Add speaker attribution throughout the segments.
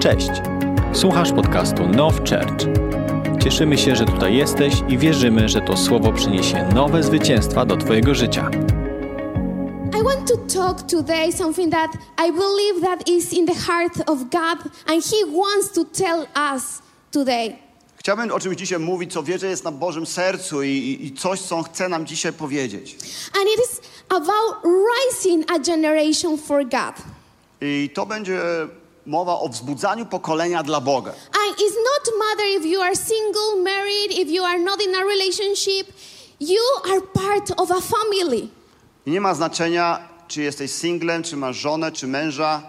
Speaker 1: Cześć! Słuchasz podcastu Now Church. Cieszymy się, że tutaj jesteś i wierzymy, że to słowo przyniesie nowe zwycięstwa do Twojego życia.
Speaker 2: I want to talk today something that I believe that is in the heart of God and he wants to tell us today.
Speaker 3: Chciałbym o czymś dzisiaj mówić, co wierzę jest na Bożym sercu i, i, i coś, co on chce nam dzisiaj powiedzieć.
Speaker 2: And it is about rising a generation for God.
Speaker 3: I to będzie mowa o wzbudzaniu pokolenia dla Boga.
Speaker 2: And it's not matter if you are single, married, if you are not in a relationship, you are part of a family.
Speaker 3: I nie ma znaczenia, czy jesteś singlem, czy masz żonę, czy męża.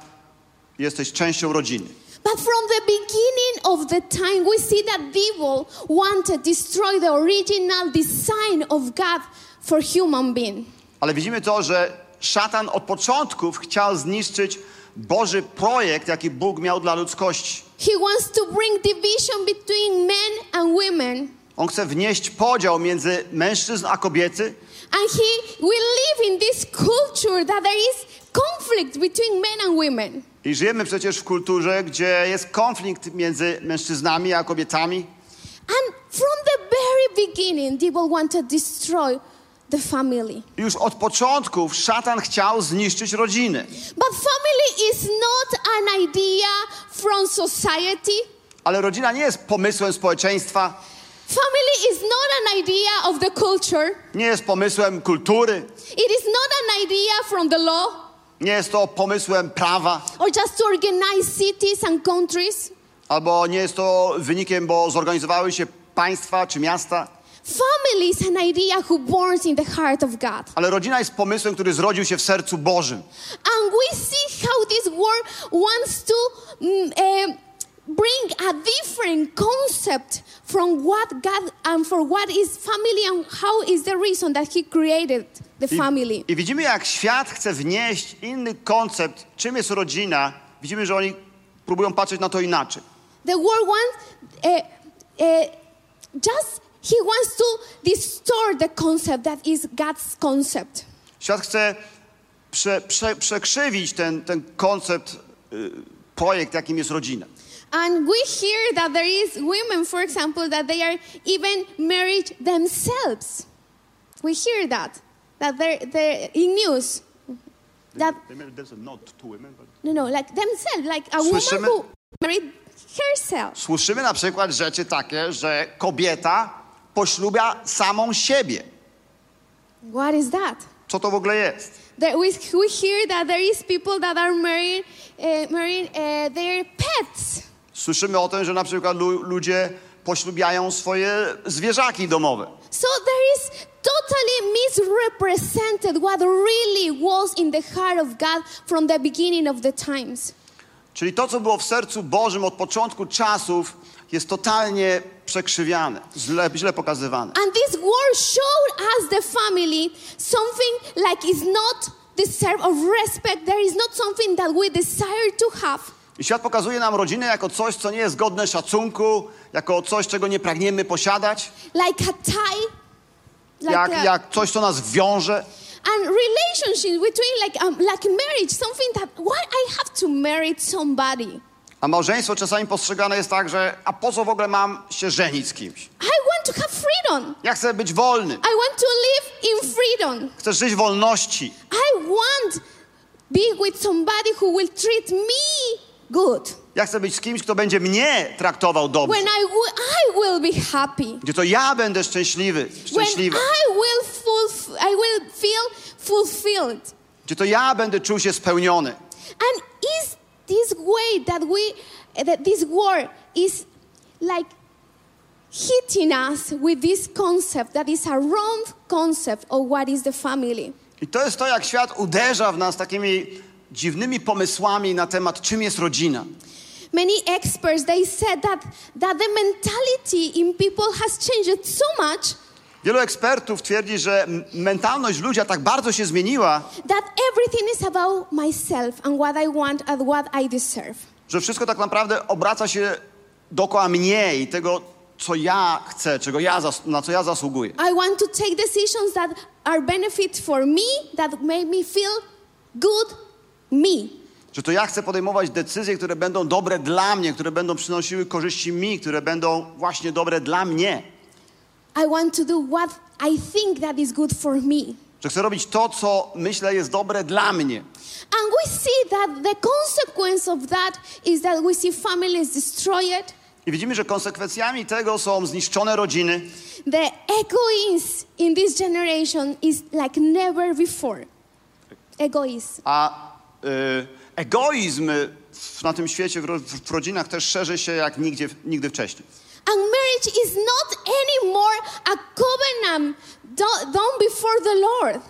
Speaker 3: Jesteś częścią rodziny.
Speaker 2: But from the beginning of the time, we see that devil wanted to destroy the original design of God for human being.
Speaker 3: Ale widzimy to, że szatan od początków chciał zniszczyć Boży projekt, jaki Bóg miał dla ludzkości.
Speaker 2: He wants to bring division between men and women.
Speaker 3: On chce wnieść podział między mężczyzn a kobiety.
Speaker 2: And he will live in this culture that there is conflict between men and women.
Speaker 3: I żyjemy przecież w kulturze, gdzie jest konflikt między mężczyznami a kobietami.
Speaker 2: And from the very beginning, devil wanted to destroy the family.
Speaker 3: Już od początków szatan chciał zniszczyć rodziny.
Speaker 2: But family is not an idea from society.
Speaker 3: Ale rodzina nie jest pomysłem społeczeństwa,
Speaker 2: Family is not an idea of the culture.
Speaker 3: nie jest pomysłem kultury,
Speaker 2: It is not an idea from the law
Speaker 3: nie jest to pomysłem prawa,
Speaker 2: or just to organize cities and countries.
Speaker 3: albo nie jest to wynikiem, bo zorganizowały się państwa czy miasta.
Speaker 2: Family is an idea who borns in the heart of God.
Speaker 3: Ale rodzina jest pomysłem, który zrodził się w sercu Bożym.
Speaker 2: And we see how this world wants to mm, eh, bring a different concept from what God and for what is family and how is the reason that He created the family.
Speaker 3: I, I widzimy, jak świat chce wnieść inny koncept, czym jest rodzina. Widzimy, że oni próbują patrzeć na to inaczej.
Speaker 2: The world wants eh, eh, just He wants to distort the concept that is God's concept.
Speaker 3: Świat chce prze, prze, przekrzywić ten, ten koncept, y, projekt, jakim jest rodzina.
Speaker 2: And we hear that there is women, for example, that they are even married themselves. We hear that that they're, they're in news. That no, no, like themselves, like a woman
Speaker 3: Słyszymy?
Speaker 2: who married herself.
Speaker 3: Słyszymy na przykład rzeczy takie, że kobieta poślubia samą siebie.
Speaker 2: What is that?
Speaker 3: Co to w ogóle jest?
Speaker 2: That we, we hear that there is people that are marrying, uh, marrying uh, their pets.
Speaker 3: Słyszymy o tym, że na przykład lu, ludzie poślubiają swoje zwierzaki domowe.
Speaker 2: So there is totally misrepresented what really was in the heart of God from the beginning of the times.
Speaker 3: Czyli to, co było w sercu Bożym od początku czasów, jest totalnie przekrzywiane, źle, źle pokazywane.
Speaker 2: And this word showed us the family something like is not deserve of respect. There is not something that we desire to have.
Speaker 3: I świat pokazuje nam rodzinę jako coś, co nie jest godne szacunku, jako coś, czego nie pragniemy posiadać,
Speaker 2: Like a tie. Like
Speaker 3: jak,
Speaker 2: a-
Speaker 3: jak coś, co nas wiąże.
Speaker 2: and relationship between like um, like marriage, something that why I have to marry somebody.
Speaker 3: A małżeństwo czasami postrzegane jest tak, że a po co w ogóle mam się żenić z kimś?
Speaker 2: I want to have freedom.
Speaker 3: Ja chcę być wolny,
Speaker 2: I want to live in freedom.
Speaker 3: chcę żyć w wolności.
Speaker 2: I want be with somebody who will treat me good.
Speaker 3: Ja chcę być z kimś, kto będzie mnie traktował dobrze.
Speaker 2: When I, I will be happy.
Speaker 3: Gdzie to ja będę szczęśliwy,
Speaker 2: When
Speaker 3: szczęśliwa.
Speaker 2: I will, fulf- I will feel fulfilled.
Speaker 3: Gdzie to ja będę czuł się spełniony.
Speaker 2: And is this way that we, that this war is like hitting us with this concept that is a wrong concept of what is the family.
Speaker 3: I to jest to, jak świat uderza w nas takimi dziwnymi pomysłami na temat, czym jest rodzina.
Speaker 2: Many experts they said that that the mentality in people has changed so much
Speaker 3: Wielu ekspertów twierdzi, że mentalność ludzia tak bardzo się zmieniła,
Speaker 2: that everything is about myself and what I want and what I deserve.
Speaker 3: że wszystko tak naprawdę obraca się dookoła mnie i tego, co ja chcę, czego ja na co ja zasługuję.
Speaker 2: I want to take decisions that are benefit for me, that make me feel good, me.
Speaker 3: Że to ja chcę podejmować decyzje, które będą dobre dla mnie, które będą przynosiły korzyści mi, które będą właśnie dobre dla mnie.
Speaker 2: I want to do what I think that is good for me.
Speaker 3: Że chcę robić to, co myślę jest dobre dla mnie.
Speaker 2: And we see that the consequence of that is that we see families destroyed.
Speaker 3: I widzimy, że konsekwencjami tego są zniszczone rodziny,
Speaker 2: The egoism in this generation is like never before. Egoism.
Speaker 3: a y, egoizm na tym świecie, w, ro, w rodzinach też szerzy się jak nigdzie, nigdy wcześniej.
Speaker 2: And marriage is not anymore a covenant do- done before the Lord.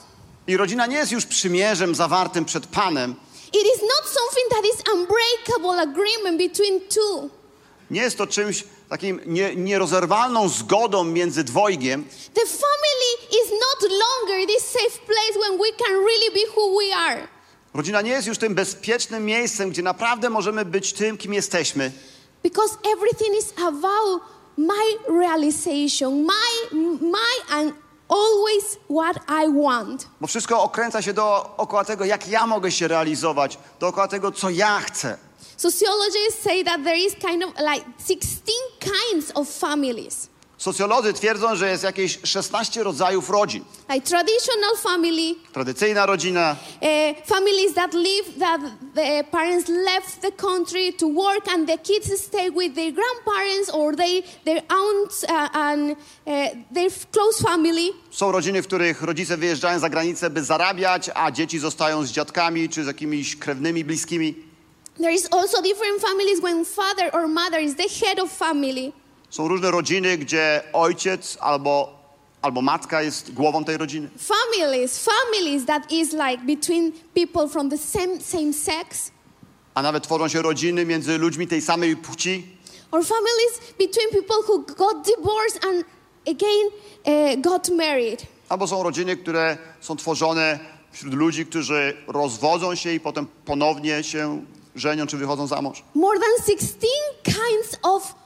Speaker 3: I rodzina nie jest już przymierzem zawartym przed Panem.
Speaker 2: It is not something that is unbreakable agreement between two.
Speaker 3: Nie jest to czymś takim nie, nierozerwalną zgodą między dwojgiem.
Speaker 2: The family is not longer this safe place when we can really be who we are.
Speaker 3: Rodzina nie jest już tym bezpiecznym miejscem, gdzie naprawdę możemy być tym, kim jesteśmy.
Speaker 2: Because everything is about my realization, my, my, and always what I want.
Speaker 3: Bo wszystko okręca się dookoła tego, jak ja mogę się realizować, dookoła tego, co ja chcę.
Speaker 2: Sociologists say that there is kind of like 16 kinds of families.
Speaker 3: Socjolodzy twierdzą, że jest jakieś 16 rodzajów rodzin.
Speaker 2: Like traditional family,
Speaker 3: Tradycyjna rodzina,
Speaker 2: uh, families that live, that the parents left the country to work and the kids stay with their grandparents or they, their aunts uh, and uh, their close family.
Speaker 3: są rodziny, w których rodzice wyjeżdżają za granicę, by zarabiać, a dzieci zostają z dziadkami czy z jakimiś krewnymi, bliskimi.
Speaker 2: There is also different families when father or mother is the head of family.
Speaker 3: Są różne rodziny, gdzie ojciec albo, albo matka jest głową tej rodziny.
Speaker 2: Families, families that is like between people from the same, same sex.
Speaker 3: A nawet tworzą się rodziny między ludźmi tej samej płci.
Speaker 2: Or families between people who got divorced and again uh, got married.
Speaker 3: Albo są rodziny, które są tworzone wśród ludzi, którzy rozwodzą się i potem ponownie się żenią czy wychodzą za mąż.
Speaker 2: More than 16 kinds of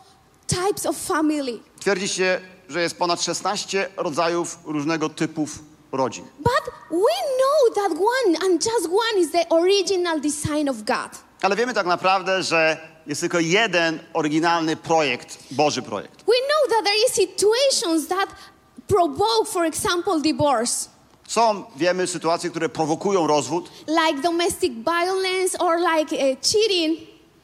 Speaker 2: types of family.
Speaker 3: Twierdzi się, że jest ponad 16 rodzajów różnego typów rodzin.
Speaker 2: But we know that one and just one is the original design of God.
Speaker 3: Ale wiemy tak naprawdę, że jest tylko jeden oryginalny projekt, Boży projekt.
Speaker 2: We know that there is situations that provoke, for example, divorce,
Speaker 3: Są, wiemy, sytuacje, które prowokują rozwód,
Speaker 2: like domestic violence or like uh, cheating.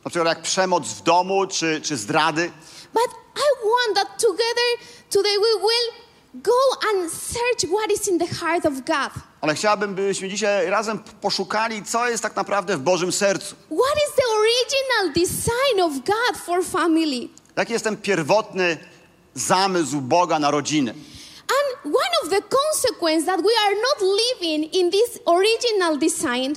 Speaker 3: na przykład jak przemoc w domu czy, czy zdrady.
Speaker 2: But I want that together today we will go and search what is in the heart of God.
Speaker 3: Ale chciałabym, byśmy dzisiaj razem poszukali, co jest tak naprawdę w Bożym sercu.
Speaker 2: What is the original design of God for family?
Speaker 3: Jaki jest ten pierwotny zamysł Boga na rodzinę?
Speaker 2: And one of the consequences that we are not living in this original design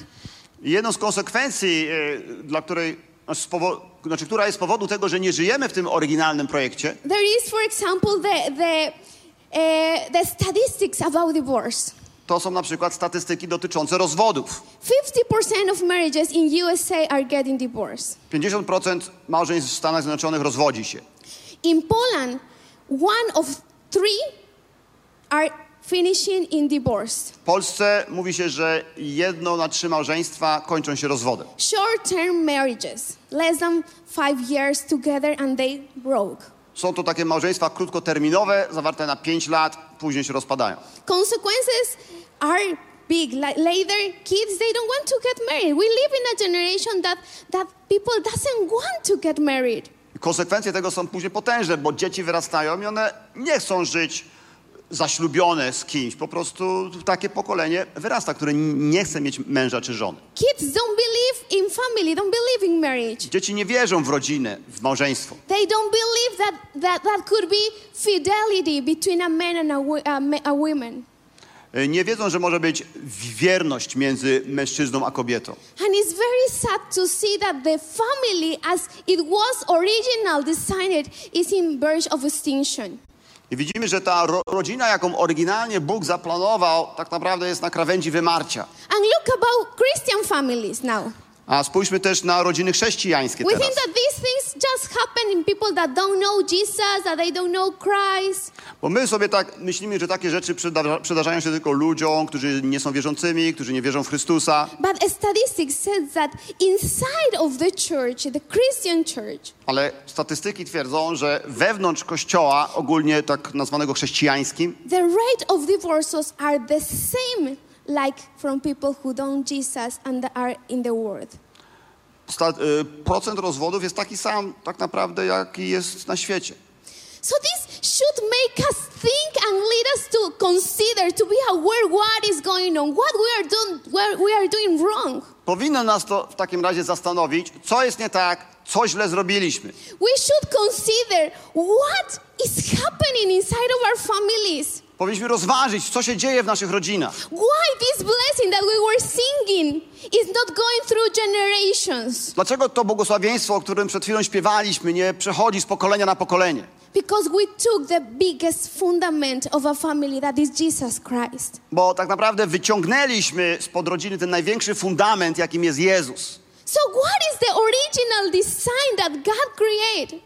Speaker 3: jedną z konsekwencji, e, dla której, znaczy, z powo- znaczy, która jest powodu tego, że nie żyjemy w tym oryginalnym projekcie,
Speaker 2: there is, for example, the the uh, the statistics about divorce.
Speaker 3: to są na przykład statystyki dotyczące rozwodów.
Speaker 2: 50% of marriages in USA are getting divorced.
Speaker 3: 50% małżeństw w Stanach Zjednoczonych rozwodzi się.
Speaker 2: In Poland, one of three are finishing in divorce.
Speaker 3: W Polsce mówi się, że jedno na trzy małżeństwa kończą się rozwodem.
Speaker 2: Short-term marriages, less than five years together, and they broke.
Speaker 3: Są to takie małżeństwa krótkoterminowe, zawarte na 5 lat, później się rozpadają.
Speaker 2: Consequences are big. Like later, kids they don't want to get married. We live in a generation that that people doesn't want to get married.
Speaker 3: Konsekwencje tego są później potężne, bo dzieci wyrastają i one nie chcą żyć zaślubione z kimś. Po prostu takie pokolenie wyrasta, które nie chce mieć męża czy żony.
Speaker 2: Kids don't believe in family, don't believe in marriage.
Speaker 3: Dzieci nie wierzą w rodzinę, w małżeństwo.
Speaker 2: They don't believe that that, that could be fidelity between a man and a, a, a woman.
Speaker 3: Y, Nie wiedzą, że może być wierność między mężczyzną a kobietą.
Speaker 2: And it's very sad to see that the family, as it was original designed, is in verge of extinction.
Speaker 3: I widzimy, że ta ro rodzina, jaką oryginalnie Bóg zaplanował, tak naprawdę jest na krawędzi wymarcia.
Speaker 2: And look about Christian families now.
Speaker 3: A spójrzmy też na rodziny chrześcijańskie
Speaker 2: We
Speaker 3: teraz.
Speaker 2: think that these things just happen in people that don't know Jesus, that they don't know Christ.
Speaker 3: Bo my sobie tak myślimy, że takie rzeczy przyda- przydarzają się tylko ludziom, którzy nie są wierzącymi, którzy nie wierzą w Chrystusa.
Speaker 2: But statistics says that inside of the church, the Christian church,
Speaker 3: Ale statystyki twierdzą, że wewnątrz kościoła, ogólnie tak nazwanego chrześcijańskim,
Speaker 2: the rate of divorces are the same like from people who don't Jesus and are in the world.
Speaker 3: sta- y, procent rozwodów jest taki sam tak naprawdę, jaki jest na świecie.
Speaker 2: So this should make us think and lead us to consider, to be aware what is going on, what we are doing, what we are doing wrong.
Speaker 3: Powinno nas to w takim razie zastanowić, co jest nie tak, co źle zrobiliśmy.
Speaker 2: We should consider what is happening inside of our families.
Speaker 3: Powinniśmy rozważyć, co się dzieje w naszych rodzinach.
Speaker 2: Why this blessing that we were singing is not going through generations?
Speaker 3: Dlaczego to błogosławieństwo, o którym przed chwilą śpiewaliśmy, nie przechodzi z pokolenia na pokolenie?
Speaker 2: Because we took the biggest fundament of a family that is Jesus Christ.
Speaker 3: Bo tak naprawdę wyciągnęliśmy spod rodziny ten największy fundament, jakim jest Jezus.
Speaker 2: So, what is the original design that God created?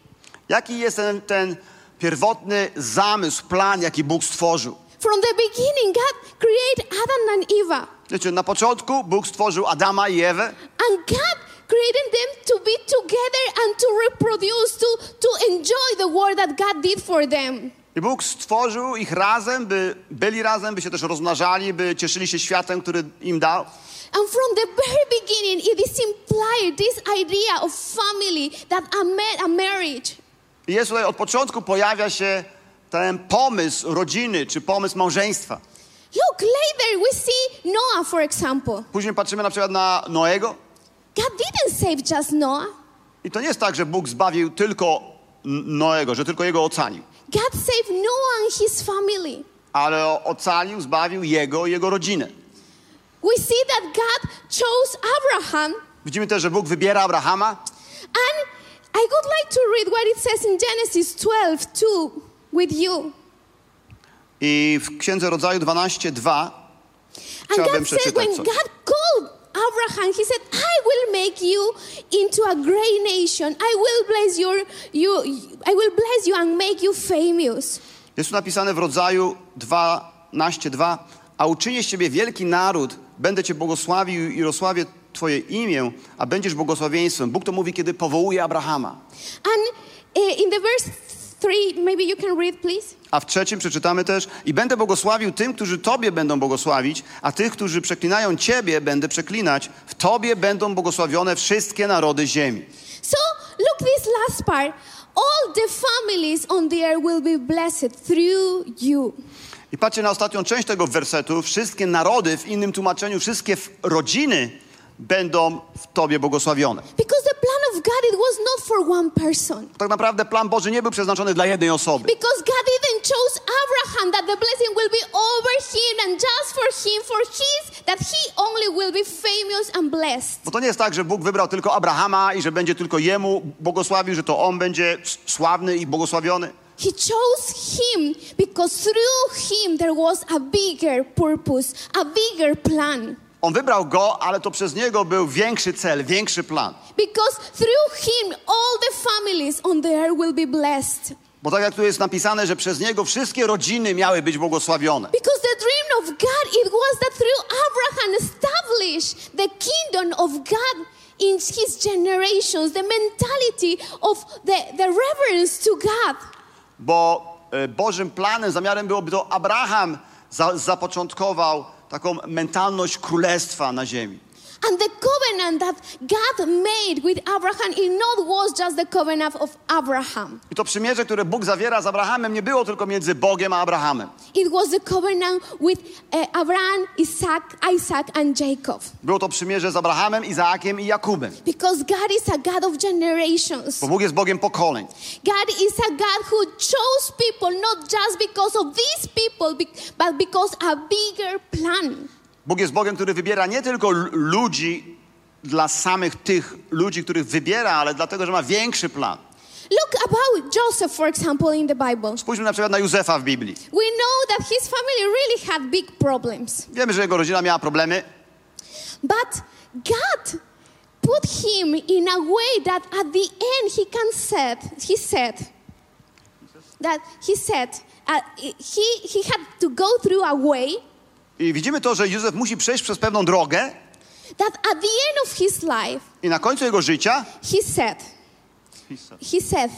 Speaker 3: Jaki jest ten, ten pierwotny zamysł, plan, jaki Bóg stworzył?
Speaker 2: From the beginning, God created Adam and Eve.
Speaker 3: Wiecie, na początku Bóg stworzył Adama i Ewę
Speaker 2: And God created them to be together and to reproduce, to, to enjoy the work that God did for them.
Speaker 3: i Bóg stworzył ich razem, by byli razem, by się też rozmnażali, by cieszyli się światem, który im dał.
Speaker 2: And from the very beginning, it is implied this idea of family, that a, ma- a marriage.
Speaker 3: I jest tutaj od początku pojawia się ten pomysł rodziny, czy pomysł małżeństwa.
Speaker 2: Look, later we see Noah, for example.
Speaker 3: Później patrzymy na przykład na Noego
Speaker 2: God didn't save just Noah.
Speaker 3: i to nie jest tak, że Bóg zbawił tylko Noego, że tylko jego ocalił,
Speaker 2: God saved Noah and his family.
Speaker 3: ale ocalił, zbawił jego i jego rodzinę.
Speaker 2: We see that God chose Abraham,
Speaker 3: Widzimy też, że Bóg wybiera Abrahama
Speaker 2: and I would like to read what it says in Genesis 12 2 with you.
Speaker 3: i w Księdze Rodzaju 12:2
Speaker 2: And
Speaker 3: chciałbym
Speaker 2: God said,
Speaker 3: przeczytać
Speaker 2: when
Speaker 3: coś.
Speaker 2: God called Abraham, He said, "I will make you into a great nation. I will bless your you. I will bless you and make you famous."
Speaker 3: Jest tu napisane w Rodzaju 12:2 a uczynię z ciebie wielki naród, będę cię błogosławił i rozsławię twoje imię, a będziesz błogosławieństwem. Bóg to mówi, kiedy powołuje Abrahama.
Speaker 2: And uh, in the verse three, maybe you can read, please.
Speaker 3: A w trzecim przeczytamy też i będę błogosławił tym, którzy Tobie będą błogosławić, a tych, którzy przeklinają Ciebie, będę przeklinać. W Tobie będą błogosławione wszystkie narody ziemi.
Speaker 2: So look this last part. All the families on the earth will be blessed through you.
Speaker 3: I patrzcie na ostatnią część tego wersetu. Wszystkie narody, w innym tłumaczeniu, wszystkie rodziny będą w Tobie błogosławione.
Speaker 2: Because the plan of God it was not for one person.
Speaker 3: Tak naprawdę plan Boży nie był przeznaczony dla jednej osoby.
Speaker 2: Because God even chose Abraham that the blessing will be over him and just for him, for his, that he only will be famous and blessed.
Speaker 3: Bo to nie jest tak, że Bóg wybrał tylko Abrahama i że będzie tylko jemu błogosławił, że to on będzie sławny i błogosławiony.
Speaker 2: He chose him because through him there was a bigger purpose, a bigger plan.
Speaker 3: On wybrał go, ale to przez niego był większy cel, większy plan.
Speaker 2: Because through him all the families on the earth will be blessed.
Speaker 3: Bo tak jak tu jest napisane, że przez niego wszystkie rodziny miały być błogosławione.
Speaker 2: Because the dream of God it was that through Abraham established the kingdom of God in his generations, the mentality of the, the reverence to God.
Speaker 3: Bo e, Bożym planem, zamiarem byłoby to Abraham za, zapoczątkował taką mentalność królestwa na ziemi.
Speaker 2: And the covenant that God made with Abraham, it not was just the covenant of Abraham.
Speaker 3: I to przymierze, które Bóg zawiera z Abrahamem, nie było tylko między Bogiem a Abrahamem.
Speaker 2: It was the covenant with uh, Abraham, Isaac, Isaac, and Jacob.
Speaker 3: Było to przymierze z Abrahamem, Izaakiem i Jakubem.
Speaker 2: Because God is a God of generations.
Speaker 3: Bo Bóg jest Bogiem pokoleń.
Speaker 2: God is a God who chose people not just because of these people, but because a bigger plan.
Speaker 3: Bóg jest Bogiem, który wybiera nie tylko ludzi dla samych tych ludzi, których wybiera, ale dlatego, że ma większy plan.
Speaker 2: Look about Joseph, for example, in the Bible.
Speaker 3: Spójrzmy na przykład na Józefa w Biblii.
Speaker 2: We know that his family really had big problems.
Speaker 3: Wiemy, że jego rodzina miała problemy,
Speaker 2: But God put him in a way that at the end he can said, he said, that he said, he, he had to go through a way
Speaker 3: I widzimy to, że Józef musi przejść przez pewną drogę
Speaker 2: that at the end of his life,
Speaker 3: i na końcu jego życia...
Speaker 2: he said, he said,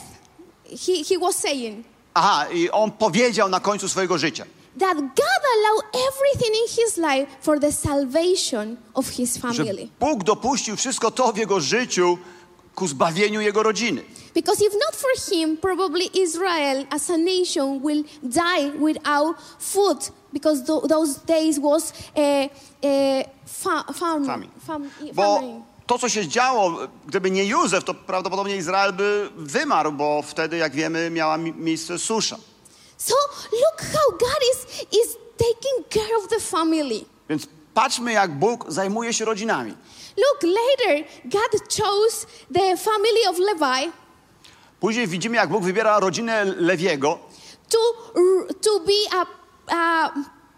Speaker 2: he, he was saying
Speaker 3: Aha, i on powiedział na końcu swojego życia,
Speaker 2: that God allowed everything in his life for the salvation of his
Speaker 3: że
Speaker 2: family.
Speaker 3: Bóg dopuścił wszystko to w jego życiu ku zbawieniu jego rodziny.
Speaker 2: Because if not for him, probably Israel as a nation will die without food because tho- those days was a, a fa- famine.
Speaker 3: Famine.
Speaker 2: Fam-
Speaker 3: Bo
Speaker 2: famine.
Speaker 3: to, co się działo, gdyby nie Józef, to prawdopodobnie Izrael by wymarł, bo wtedy, jak wiemy, miała mi- miejsce susza.
Speaker 2: So look how God is, is taking care of the family.
Speaker 3: Więc patrzmy, jak Bóg zajmuje się rodzinami.
Speaker 2: Look, later, God chose the family of Levi
Speaker 3: Później widzimy, jak Bóg wybiera rodzinę Lewiego,
Speaker 2: to, to be a, a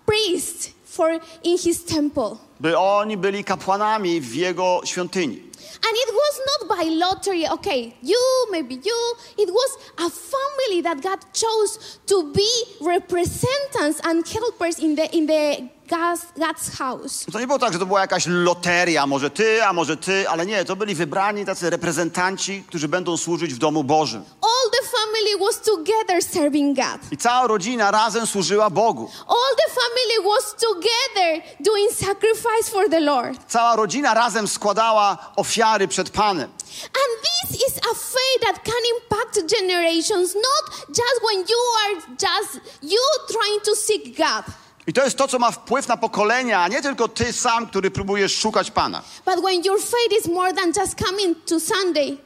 Speaker 2: priest for in his temple.
Speaker 3: by oni byli kapłanami w jego świątyni.
Speaker 2: And it was not by lottery, okay, you, maybe you. It was a family that God chose to be representatives and helpers in the, in the God's, house.
Speaker 3: To nie było tak, że to była jakaś loteria, może ty, a może ty, ale nie, to byli wybrani tacy reprezentanci, którzy będą służyć w domu Bożym.
Speaker 2: All the family was together serving God.
Speaker 3: I cała rodzina razem służyła Bogu.
Speaker 2: All the family was together doing sacrifice for the Lord.
Speaker 3: Cała rodzina razem składała ofiary przed Panem.
Speaker 2: And this is a faith that can impact generations, not just when you are just you trying to seek God,
Speaker 3: I to jest to, co ma wpływ na pokolenia, a nie tylko ty sam, który próbujesz szukać Pana.
Speaker 2: but when your faith is more than just coming to Sunday,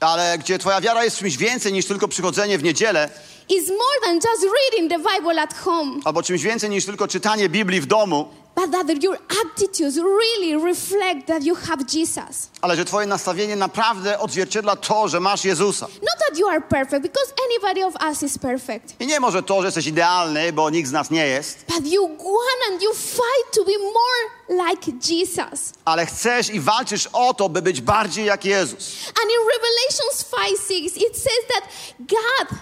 Speaker 3: Ale gdzie twoja wiara jest czymś więcej niż tylko przychodzenie w niedzielę,
Speaker 2: is more than just reading the Bible at home,
Speaker 3: albo czymś więcej niż tylko czytanie Biblii w domu,
Speaker 2: but that your attitudes really reflect that you have Jesus.
Speaker 3: ale że twoje nastawienie naprawdę odzwierciedla to, że masz Jezusa.
Speaker 2: Not that you are perfect, because anybody of us is perfect.
Speaker 3: I nie może to, że jesteś idealny, bo nikt z nas nie jest,
Speaker 2: But you want and you fight to be more like Jesus.
Speaker 3: ale chcesz i walczysz o to, by być bardziej jak Jezus.
Speaker 2: And in Revelations 5 6, it says that God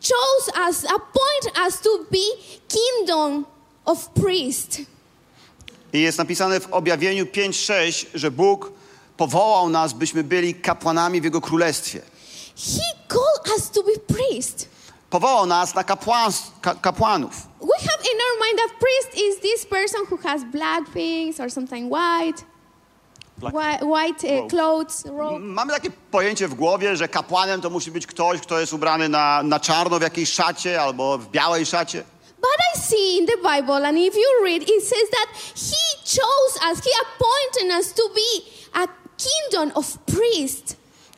Speaker 2: chose us, appoint us to be kingdom of priests.
Speaker 3: I jest napisane w objawieniu 5:6, że Bóg powołał nas, byśmy byli kapłanami w Jego królestwie.
Speaker 2: He called us to be priests.
Speaker 3: Powołał nas na kapłan, ka, kapłanów.
Speaker 2: We have in our mind that priest is this person who has black things or something white,
Speaker 3: Black-
Speaker 2: white, uh, clothes, robe.
Speaker 3: Mamy takie pojęcie w głowie, że kapłanem to musi być ktoś, kto jest ubrany na, na czarno w jakiejś szacie albo w białej szacie.
Speaker 2: But I see in the Bible, and if you read, it says that He chose us, He appointed us to be a kingdom of priests.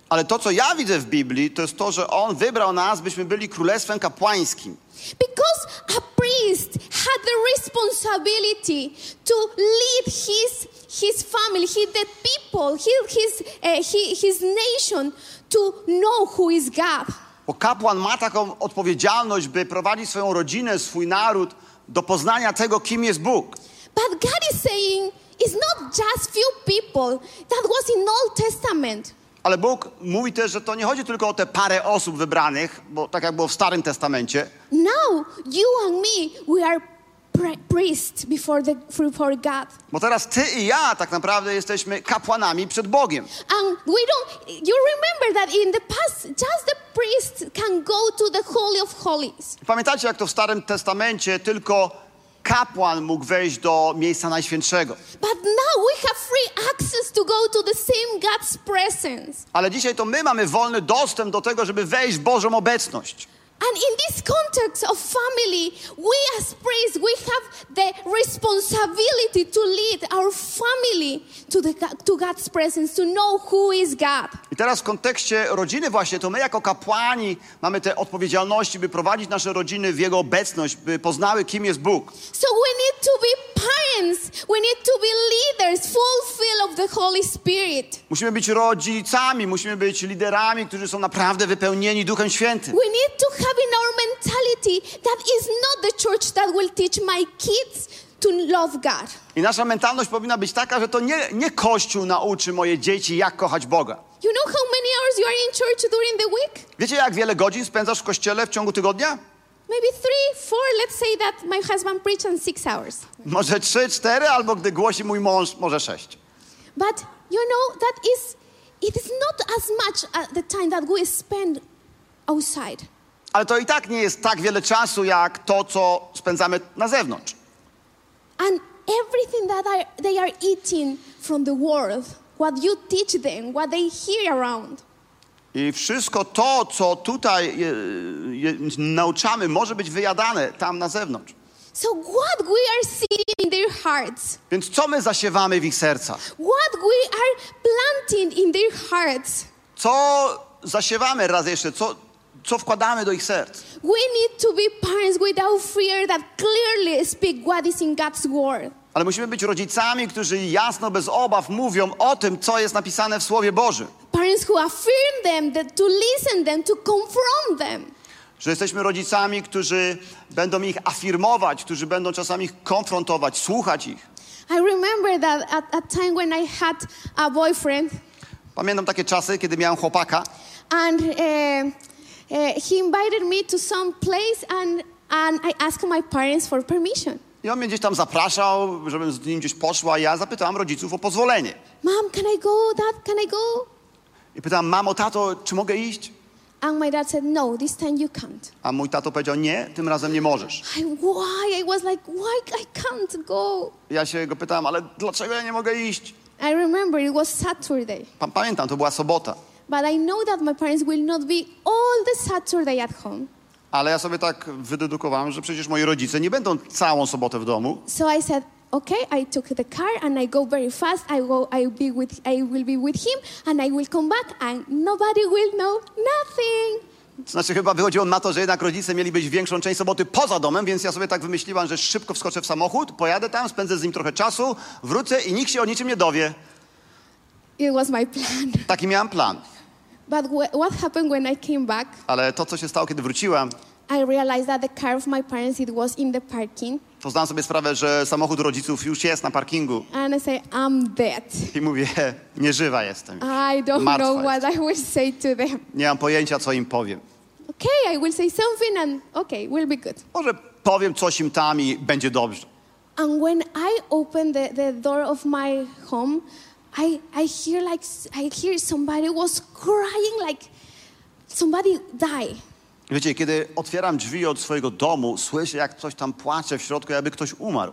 Speaker 3: Ale to, co ja widzę w Biblii, to jest to, że On wybrał nas, byśmy byli królestwem kapłańskim.
Speaker 2: Because a priest had the responsibility to lead his, his family, his, the people, his, his, uh, his, his nation to know who is God.
Speaker 3: Bo kapłan ma taką odpowiedzialność, by prowadzić swoją rodzinę, swój naród do poznania tego, kim jest Bóg.
Speaker 2: But God is saying it's not just few people. That was in Old Testament.
Speaker 3: Ale Bóg mówi też, że to nie chodzi tylko o te parę osób wybranych, bo tak jak było w Starym Testamencie,
Speaker 2: Now you and me, we are pri- priests before, the, before God.
Speaker 3: bo teraz ty i ja tak naprawdę jesteśmy kapłanami przed Bogiem.
Speaker 2: And we don't, you remember that in the past, just the priest can go to the Holy of Holies.
Speaker 3: Pamiętacie, jak to w Starym Testamencie tylko kapłan mógł wejść do miejsca najświętszego.
Speaker 2: But now we have free access to go to the same God's presence.
Speaker 3: Ale dzisiaj to my mamy wolny dostęp do tego, żeby wejść w Bożą obecność.
Speaker 2: And in this context of family, we as priests, we have the responsibility to lead our family to, the, to God's presence, to know who is God.
Speaker 3: I teraz w kontekście rodziny właśnie, to my jako kapłani mamy te odpowiedzialności, by prowadzić nasze rodziny w Jego obecność, by poznały, kim jest Bóg.
Speaker 2: So we need to be parents, we need to be leaders, fulfill of the Holy Spirit.
Speaker 3: Musimy być rodzicami, musimy być liderami, którzy są naprawdę wypełnieni Duchem Świętym.
Speaker 2: We need to have in our mentality that is not the church that will teach my kids to love God.
Speaker 3: I nasza mentalność powinna być taka, że to nie, nie Kościół nauczy moje dzieci, jak kochać Boga.
Speaker 2: You know how many hours you are in church during the week?
Speaker 3: Wiecie, jak wiele godzin spędzasz w kościele w ciągu tygodnia?
Speaker 2: maybe three, four, let's say that my husband preached in six hours.
Speaker 3: Może trzy, cztery, albo gdy głosi mój mąż, może sześć.
Speaker 2: But you know, that is, it is not as much at the time that we spend outside.
Speaker 3: Ale to i tak nie jest tak wiele czasu, jak to, co spędzamy na zewnątrz.
Speaker 2: And everything that are, they are eating from the world, what you teach them, what they hear around,
Speaker 3: I wszystko to, co tutaj e, je, nauczamy, może być wyjadane tam na zewnątrz.
Speaker 2: So, what we are seeing in their hearts,
Speaker 3: Więc co my zasiewamy w ich sercach?
Speaker 2: what we are planting in their hearts,
Speaker 3: Co zasiewamy raz jeszcze? Co, co wkładamy do ich serc?
Speaker 2: we need to be parents without fear that clearly speak what is in God's word.
Speaker 3: Ale musimy być rodzicami, którzy jasno, bez obaw mówią o tym, co jest napisane w Słowie Bożym.
Speaker 2: Parents who affirm them, that to listen them, to confront them.
Speaker 3: Że jesteśmy rodzicami, którzy będą ich afirmować, którzy będą czasami ich konfrontować, słuchać ich.
Speaker 2: I remember that at a time when I had a boyfriend,
Speaker 3: Pamiętam takie czasy, kiedy miałem chłopaka
Speaker 2: and uh, uh, he invited me to some place, and, and I asked my parents for permission.
Speaker 3: i on mnie gdzieś tam zapraszał, żebym z nim gdzieś poszła. Ja zapytałam rodziców o pozwolenie.
Speaker 2: Mom, can I go? Dad, can I go?
Speaker 3: I pytałam, mamo, tato, czy mogę iść?
Speaker 2: And my dad said, No, this time you can't.
Speaker 3: A mój tato powiedział, nie, tym razem nie możesz.
Speaker 2: I, why? I was like, Why I can't go?
Speaker 3: Ja się go pytałam, ale dlaczego ja nie mogę iść?
Speaker 2: I remember it was Saturday.
Speaker 3: Pa- Pamiętam, to była sobota.
Speaker 2: But I know that my parents will not be all the Saturday at home.
Speaker 3: Ale ja sobie tak wydedukowałem, że przecież moi rodzice nie będą całą sobotę w domu.
Speaker 2: So I said, okay, I took the car and I go very fast. I go, I be with, I will be with him, and I will come back, and nobody will know nothing.
Speaker 3: Znaczy chyba wychodziło na to, że jednak rodzice mieli być większą część soboty poza domem, więc ja sobie tak wymyśliłam, że szybko wskoczę w samochód, pojadę tam, spędzę z nim trochę czasu, wrócę i nikt się o niczym nie dowie.
Speaker 2: It was my plan.
Speaker 3: Taki miałem plan.
Speaker 2: But wh- what happened when I came back?
Speaker 3: Ale to, co się stało, kiedy wróciłem,
Speaker 2: I realized that the car of my parents it was in the parking,
Speaker 3: to zdałem sobie sprawę, że samochód rodziców już jest na parkingu.
Speaker 2: and I said, I'm dead.
Speaker 3: I mówię, nieżywa jestem.
Speaker 2: I don't
Speaker 3: Martwa
Speaker 2: know what I will say to them.
Speaker 3: Nie mam pojęcia, co im powiem.
Speaker 2: Okay, I will say something, and okay, we'll be good.
Speaker 3: Może powiem coś im tam i będzie dobrze.
Speaker 2: And when I opened the, the door of my home, I, I hear like I hear somebody was crying like somebody died.
Speaker 3: Wiecie, kiedy otwieram drzwi od swojego domu, słyszę, jak coś tam płacze w środku, jakby ktoś umarł.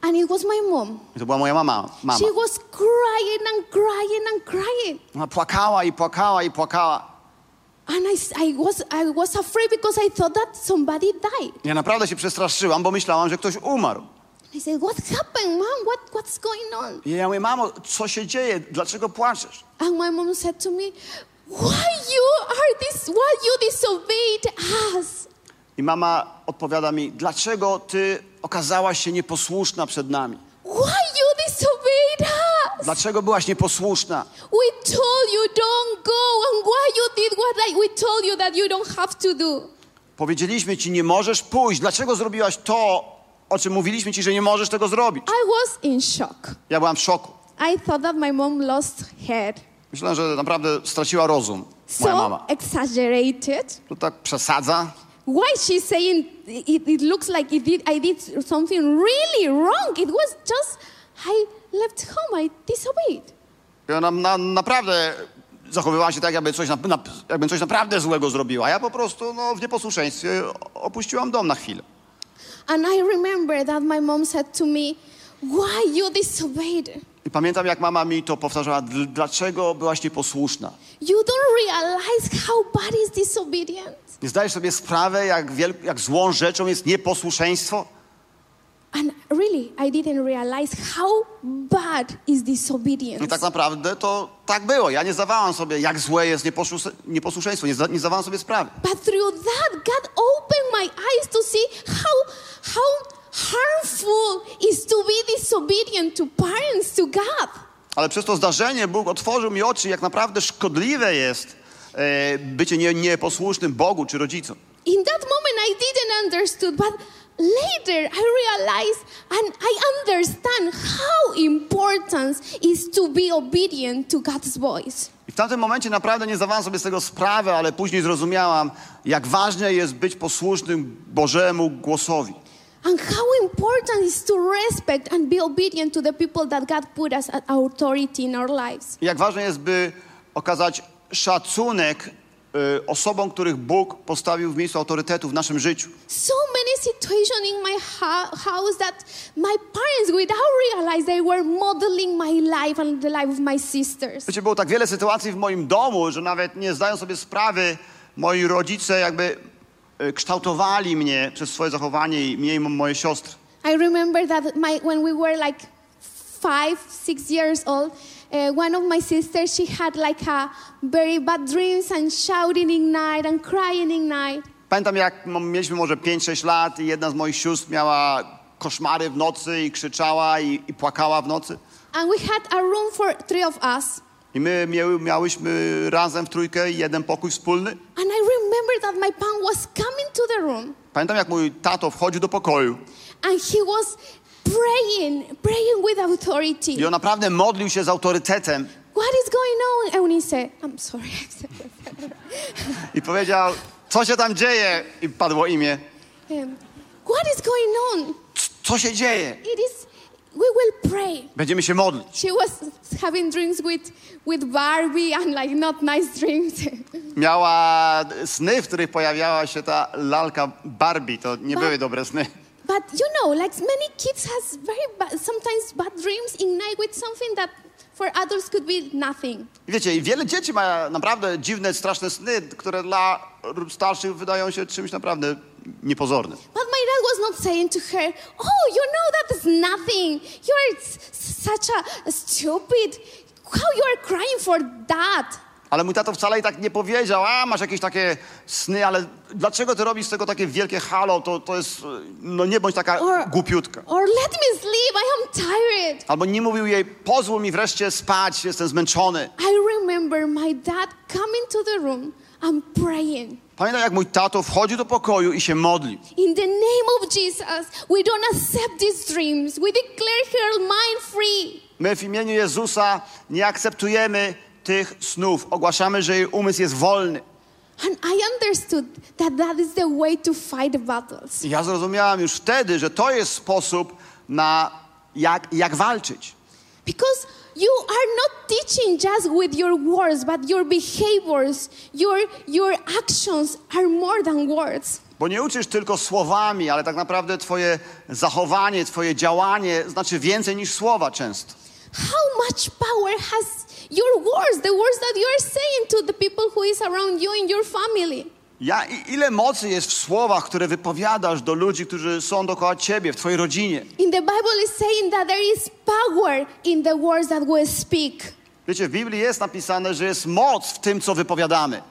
Speaker 2: And it was my mom.
Speaker 3: I to była moja mama. mama.
Speaker 2: She was crying and crying and crying.
Speaker 3: Ona płakała i płakała i płakała.
Speaker 2: And I, I was, I was afraid because I thought that somebody died.
Speaker 3: Ja naprawdę się przestraszyłam, bo myślałam, że ktoś umarł.
Speaker 2: I said, What happened, mom? What, what's going on?
Speaker 3: I ja mówię, mamo, co się dzieje? Dlaczego płaczesz?
Speaker 2: And my mom said to me, Why you are this? Why you disobeyed us?
Speaker 3: I mama odpowiada mi, dlaczego ty okazałaś się nieposłuszna przed nami?
Speaker 2: Why you disobeyed us?
Speaker 3: Dlaczego byłaś nieposłuszna?
Speaker 2: We told you don't go, and why you did what like we told you that you don't have to do.
Speaker 3: Powiedzieliśmy ci, nie możesz pójść. Dlaczego zrobiłaś to, o czym mówiliśmy ci, że nie możesz tego zrobić?
Speaker 2: I was in shock.
Speaker 3: Ja byłam w szoku.
Speaker 2: I thought that my mom lost head.
Speaker 3: Myślałem, że naprawdę straciła rozum. Moja
Speaker 2: So
Speaker 3: mama.
Speaker 2: exaggerated.
Speaker 3: To tak przesadza.
Speaker 2: Why she's saying it, it looks like it did, I did something really wrong. It was just I left home. I disobeyed.
Speaker 3: I ona na, naprawdę zachowywała się tak, jakby coś, na, na, jakby coś naprawdę złego zrobiła. Ja po prostu no, w nieposłuszeństwie opuściłam dom na chwilę.
Speaker 2: And I remember that my mom said to me, "Why you disobeyed?
Speaker 3: I pamiętam, jak mama mi to powtarzała, "Dl- dlaczego byłaś nieposłuszna?
Speaker 2: You don't realize how bad is disobedience."
Speaker 3: Nie zdajesz sobie sprawy, jak, wiel- jak złą rzeczą jest nieposłuszeństwo?
Speaker 2: And really, I didn't realize how bad is disobedience.
Speaker 3: I tak naprawdę to tak było. Ja nie zdawałam sobie, jak złe jest nieposłus- nieposłuszeństwo. Nie, zda- nie zdawałam sobie sprawy.
Speaker 2: But through that, God opened my eyes to see how how harmful is to be disobedient to parents, to God.
Speaker 3: Ale przez to zdarzenie Bóg otworzył mi oczy, jak naprawdę szkodliwe jest e, bycie nie, nieposłusznym Bogu czy rodzicom.
Speaker 2: In that moment, I didn't understood, but later I realized and I understand how important is to be obedient to God's voice.
Speaker 3: I tamtym momencie naprawdę nie zdawałam sobie z tego sprawy, ale później zrozumiałam, jak ważne jest być posłusznym Bożemu głosowi.
Speaker 2: And how important is to respect and be obedient to the people that God put as authority in our lives.
Speaker 3: I jak ważne jest, by okazać szacunek y, osobom, których Bóg postawił w miejscu autorytetu w naszym życiu.
Speaker 2: So many situations in my house that my parents, without realize, they were modeling my life and the life of my sisters.
Speaker 3: Wiecie, było tak wiele sytuacji w moim domu, że nawet nie zdają sobie sprawy, moi rodzice jakby y, kształtowali mnie przez swoje zachowanie i mnie i moje siostry.
Speaker 2: I remember that my, when we were like five, six years old, uh, one of my sisters, she had like a very bad dreams and shouting in night and crying in night.
Speaker 3: Pamiętam, jak mieliśmy może 5-6 lat i jedna z moich sióstr miała koszmary w nocy i krzyczała i, i płakała w nocy.
Speaker 2: And we had a room for three of us.
Speaker 3: I my miały, miałyśmy razem w trójkę jeden pokój wspólny.
Speaker 2: And I remember that my pan was coming to the room
Speaker 3: Pamiętam, jak mój tato wchodził do pokoju
Speaker 2: and he was praying, praying with authority.
Speaker 3: i on naprawdę modlił się z autorytetem
Speaker 2: What is going on? Eunice? I'm sorry. I said
Speaker 3: i powiedział, co się tam dzieje? I padło imię.
Speaker 2: Um, what is going on?
Speaker 3: "C- Co się dzieje?
Speaker 2: It is, we will pray.
Speaker 3: Będziemy się modlić.
Speaker 2: She was having drinks with, with Barbie and like not nice drinks.
Speaker 3: Miała sny, w których pojawiała się ta lalka Barbie. To nie
Speaker 2: Ba-
Speaker 3: były dobre sny.
Speaker 2: But you know, like many kids has very bad, sometimes bad dreams in night with something that for adults could be nothing.
Speaker 3: I wiecie, i wiele dzieci ma naprawdę dziwne, straszne sny, które dla starszych wydają się czymś naprawdę niepozornym.
Speaker 2: But my dad was not saying to her, "Oh, you know that is nothing. You are such a stupid. How you are crying for that?"
Speaker 3: Ale mój tato wcale i tak nie powiedział, a masz jakieś takie sny, ale dlaczego ty robisz z tego takie wielkie halo? To, to jest, no nie bądź taka
Speaker 2: Or-
Speaker 3: głupiutka.
Speaker 2: Or let me sleep. I am tired.
Speaker 3: Albo nie mówił jej, pozwól mi wreszcie spać, jestem zmęczony.
Speaker 2: I remember my dad coming to the room and praying.
Speaker 3: Pamiętam, jak mój tato wchodził do pokoju i się modlił.
Speaker 2: In the name of Jesus, we don't accept these dreams. We declare her mind free.
Speaker 3: My w imieniu Jezusa nie akceptujemy tych snów. Ogłaszamy, że jej umysł jest wolny.
Speaker 2: And I understood that that is the way to fight battles.
Speaker 3: I ja zrozumiałam już wtedy, że to jest sposób na jak, jak walczyć.
Speaker 2: Because you are not teaching just with your words, but your behaviors, your, your actions are more than words.
Speaker 3: Bo nie uczysz tylko słowami, ale tak naprawdę twoje zachowanie, twoje działanie znaczy więcej niż słowa często.
Speaker 2: How much power has your words, the words that you are saying to the people who is around you in your family?
Speaker 3: Ja, ile mocy jest w słowach, które wypowiadasz do ludzi, którzy są dookoła ciebie, w twojej rodzinie.
Speaker 2: In the Bible is saying that there is power in the words that we speak.
Speaker 3: Wiecie, w Biblii jest napisane, że jest moc w tym, co wypowiadamy.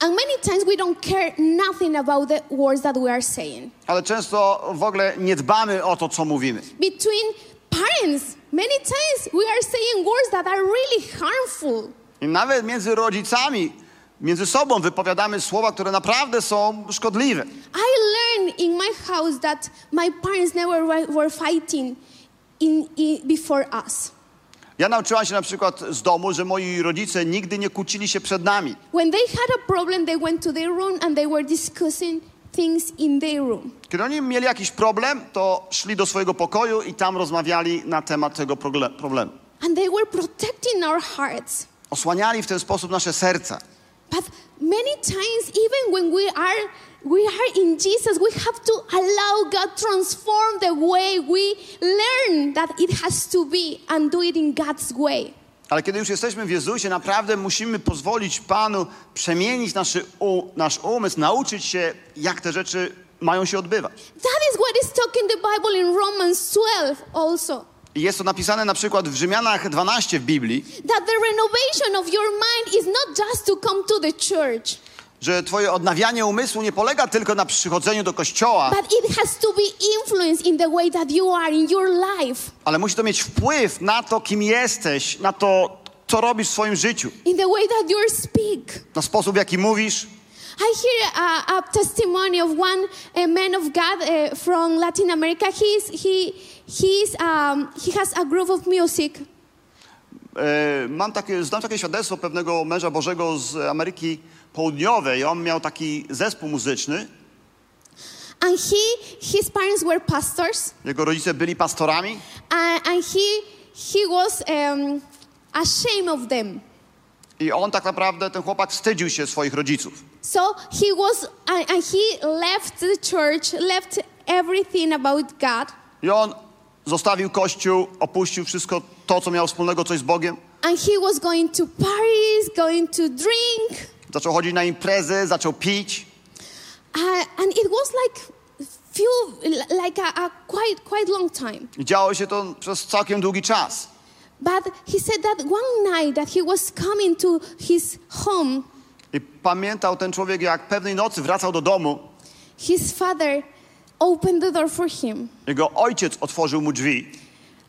Speaker 2: And many times we don't care nothing about the words that we are saying.
Speaker 3: Ale często w ogóle nie dbamy o to, co mówimy.
Speaker 2: Between parents, many times we are saying words that are really harmful.
Speaker 3: I nawet między rodzicami, między sobą wypowiadamy słowa, które naprawdę są szkodliwe.
Speaker 2: I learned in my house that my parents never were fighting in, in, before us.
Speaker 3: Ja nauczyłam się na przykład z domu, że moi rodzice nigdy nie kłócili się przed nami.
Speaker 2: When they had a problem, they went to their room and they were discussing things in their room.
Speaker 3: Kiedy oni mieli jakiś problem, to szli do swojego pokoju i tam rozmawiali na temat tego problemu.
Speaker 2: And they were protecting our hearts.
Speaker 3: Osłaniali w ten sposób nasze serca.
Speaker 2: But many times, even when we are we are in Jesus, we have to allow God to transform the way we learn that it has to be and do it in God's way.
Speaker 3: Ale kiedy już jesteśmy w Jezusie, naprawdę musimy pozwolić Panu przemienić naszy u, nasz umysł, nauczyć się, jak te rzeczy mają się odbywać.
Speaker 2: That is what is talking the Bible in Romans 12 also.
Speaker 3: I jest to napisane na przykład w Rzymianach 12 w Biblii,
Speaker 2: That the renovation of your mind is not just to come to the church,
Speaker 3: że Twoje odnawianie umysłu nie polega tylko na przychodzeniu do kościoła,
Speaker 2: but it has to be influenced in the way that you are in your life,
Speaker 3: ale musi to mieć wpływ na to, kim jesteś, na to, co robisz w swoim życiu,
Speaker 2: in the way that you speak.
Speaker 3: na sposób, w jaki mówisz.
Speaker 2: I hear a, a testimony of one uh, man of God uh, from Latin America. He's, he, he's, um, he has a group of music.
Speaker 3: E, mam takie, znam takie świadectwo pewnego męża Bożego z Ameryki Południowej. On miał taki zespół muzyczny.
Speaker 2: And he, his parents were pastors,
Speaker 3: Jego rodzice byli pastorami
Speaker 2: and, and he, he was um, ashamed of them.
Speaker 3: i on tak naprawdę, ten chłopak wstydził się swoich rodziców.
Speaker 2: So he was, and, and he left the church, left everything about God,
Speaker 3: I on zostawił kościół, opuścił wszystko to, co miał wspólnego coś z Bogiem.
Speaker 2: and he was going to parties, going to drink,
Speaker 3: Zaczął chodzić na imprezy, zaczął pić.
Speaker 2: uh, and it was like few, like a, a quite quite long time.
Speaker 3: I działo się to przez całkiem długi czas.
Speaker 2: But he said that one night that he was coming to his home,
Speaker 3: I pamiętał ten człowiek, jak pewnej nocy wracał do domu.
Speaker 2: his father opened the door for him,
Speaker 3: Jego ojciec otworzył mu drzwi.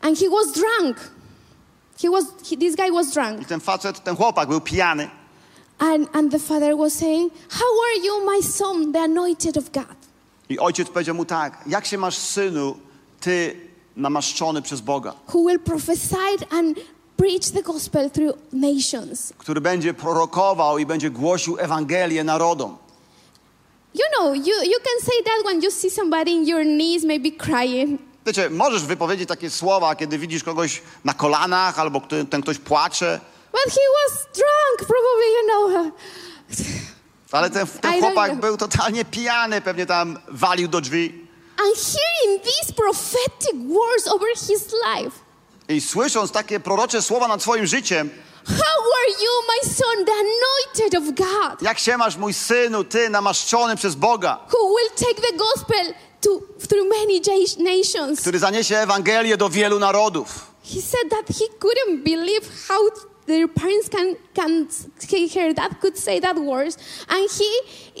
Speaker 2: and he was drunk. He was he, this guy was drunk,
Speaker 3: I ten facet, ten chłopak był pijany.
Speaker 2: And and the father was saying, "How are you, my son, the anointed of God?"
Speaker 3: I ojciec powiedział mu tak, jak się masz synu, ty namaszczony przez Boga,
Speaker 2: Who will prophesy and preach the gospel through nations?
Speaker 3: który będzie prorokował i będzie głosił Ewangelię narodom.
Speaker 2: You know, you, you can say that when you see somebody in your knees, maybe crying.
Speaker 3: Wiecie, możesz wypowiedzieć takie słowa, kiedy widzisz kogoś na kolanach albo kto, ten ktoś płacze,
Speaker 2: But he was drunk, probably, you know.
Speaker 3: ale ten,
Speaker 2: I
Speaker 3: ten
Speaker 2: don't
Speaker 3: chłopak
Speaker 2: know.
Speaker 3: był totalnie pijany, pewnie tam walił do drzwi.
Speaker 2: And hearing these prophetic words over his life,
Speaker 3: I słysząc takie prorocze słowa nad swoim życiem,
Speaker 2: how are you, my son, the anointed of God,
Speaker 3: jak się masz mój synu, ty namaszczony przez Boga,
Speaker 2: who will take the gospel to through many ja- nations?
Speaker 3: który zaniesie Ewangelię do wielu narodów.
Speaker 2: He said that he couldn't believe how their parents can can he hear that could say that words and he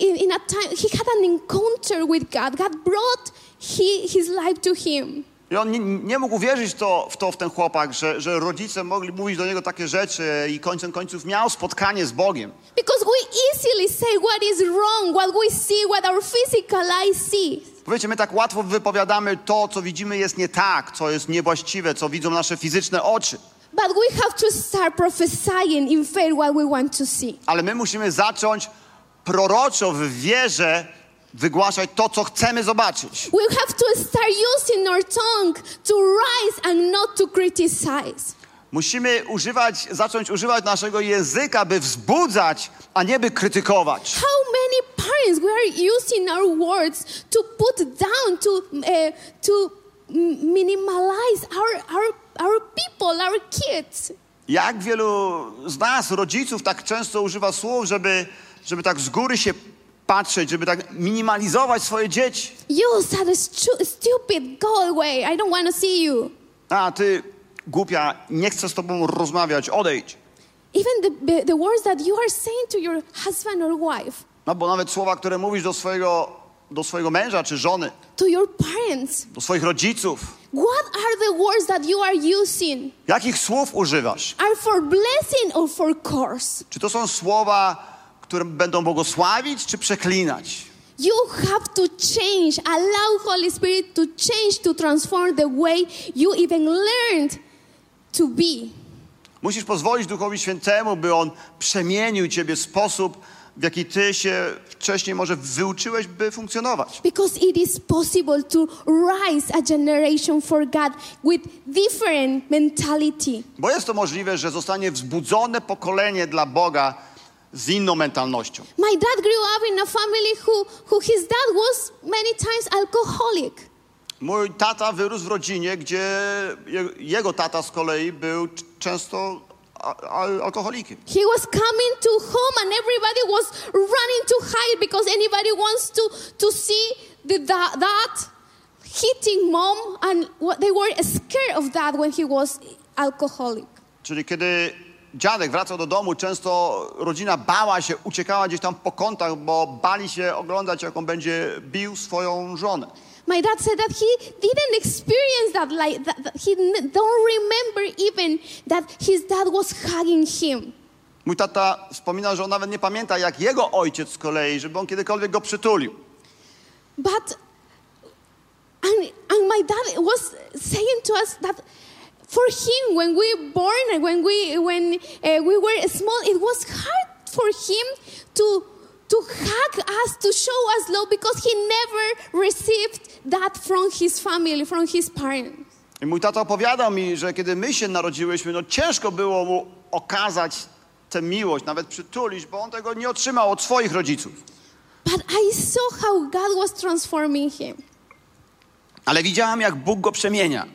Speaker 2: in, in a time he had an encounter with god god brought he, his life to him
Speaker 3: I on nie, nie mógł uwierzyć to, w to w ten chłopak, że, że rodzice mogli mówić do niego takie rzeczy i końcem końców miał spotkanie z Bogiem.
Speaker 2: because we easily say what is wrong what we see what our physical eye sees
Speaker 3: Powiecie, my tak łatwo wypowiadamy to, co widzimy jest nie tak, co jest niewłaściwe, co widzą nasze fizyczne oczy.
Speaker 2: But we have to start prophesying in faith what we want to see
Speaker 3: Ale my musimy zacząć proroczo w wierze wygłaszać to, co chcemy zobaczyć.
Speaker 2: we have to start using our tongue to rise and not to criticize
Speaker 3: Musimy używać, zacząć używać naszego języka, by wzbudzać, a nie by krytykować.
Speaker 2: How many parents we are using our words to put down, to uh, to minimalize our, our our people, our kids?
Speaker 3: Jak wielu z nas, rodziców, tak często używa słów, żeby, żeby tak z góry się patrzeć, żeby tak minimalizować swoje dzieci.
Speaker 2: You said stu- stupid. Go away. I don't want to see you.
Speaker 3: A ty, głupia, nie chcę z tobą rozmawiać, odejdź.
Speaker 2: Even the the words that you are saying to your husband or wife,
Speaker 3: No bo nawet słowa, które mówisz do swojego, do swojego męża czy żony,
Speaker 2: to your parents.
Speaker 3: do swoich rodziców,
Speaker 2: What are the words that you are using?
Speaker 3: jakich słów używasz?
Speaker 2: Are for blessing or for curse?
Speaker 3: Czy to są słowa, które będą błogosławić czy przeklinać?
Speaker 2: You have to change. Allow Holy Spirit to change, to transform the way you even learned to be.
Speaker 3: Musisz pozwolić Duchowi Świętemu, by On przemienił ciebie sposób, w jaki ty się wcześniej może wyuczyłeś, by funkcjonować.
Speaker 2: Because it is possible to rise a generation for God with different mentality.
Speaker 3: Bo jest to możliwe, że zostanie wzbudzone pokolenie dla Boga z inną mentalnością.
Speaker 2: My dad grew up in a family who, who his dad was many times alcoholic.
Speaker 3: Mój tata wyrósł w rodzinie, gdzie je- jego tata z kolei był często alkoholikiem.
Speaker 2: He was coming to home and everybody was running to hide because anybody wants to, to see the, that, that hitting mom and what, they were scared of that when he was alcoholic.
Speaker 3: Czyli kiedy dziadek wracał do domu, często rodzina bała się, uciekała gdzieś tam po kątach, bo bali się oglądać, jak on będzie bił swoją żonę.
Speaker 2: My dad said that he didn't experience that like that, that he don't remember even that his dad was hugging him.
Speaker 3: Mój tata wspomina, że on nawet nie pamięta, jak jego ojciec z kolei, żeby on kiedykolwiek go przytulił.
Speaker 2: But and, and my dad was saying to us that For him, when we born, when we when uh, we were small, it was hard for him to to hug us, to show us love, because he never received that from his family, from his parents.
Speaker 3: I mój tata opowiadał mi, że kiedy my się narodziłyśmy, no ciężko było mu okazać tę miłość, nawet przytulić, bo on tego nie otrzymał od swoich rodziców.
Speaker 2: But I saw how God was transforming him.
Speaker 3: Ale widziałam, jak Bóg go przemienia.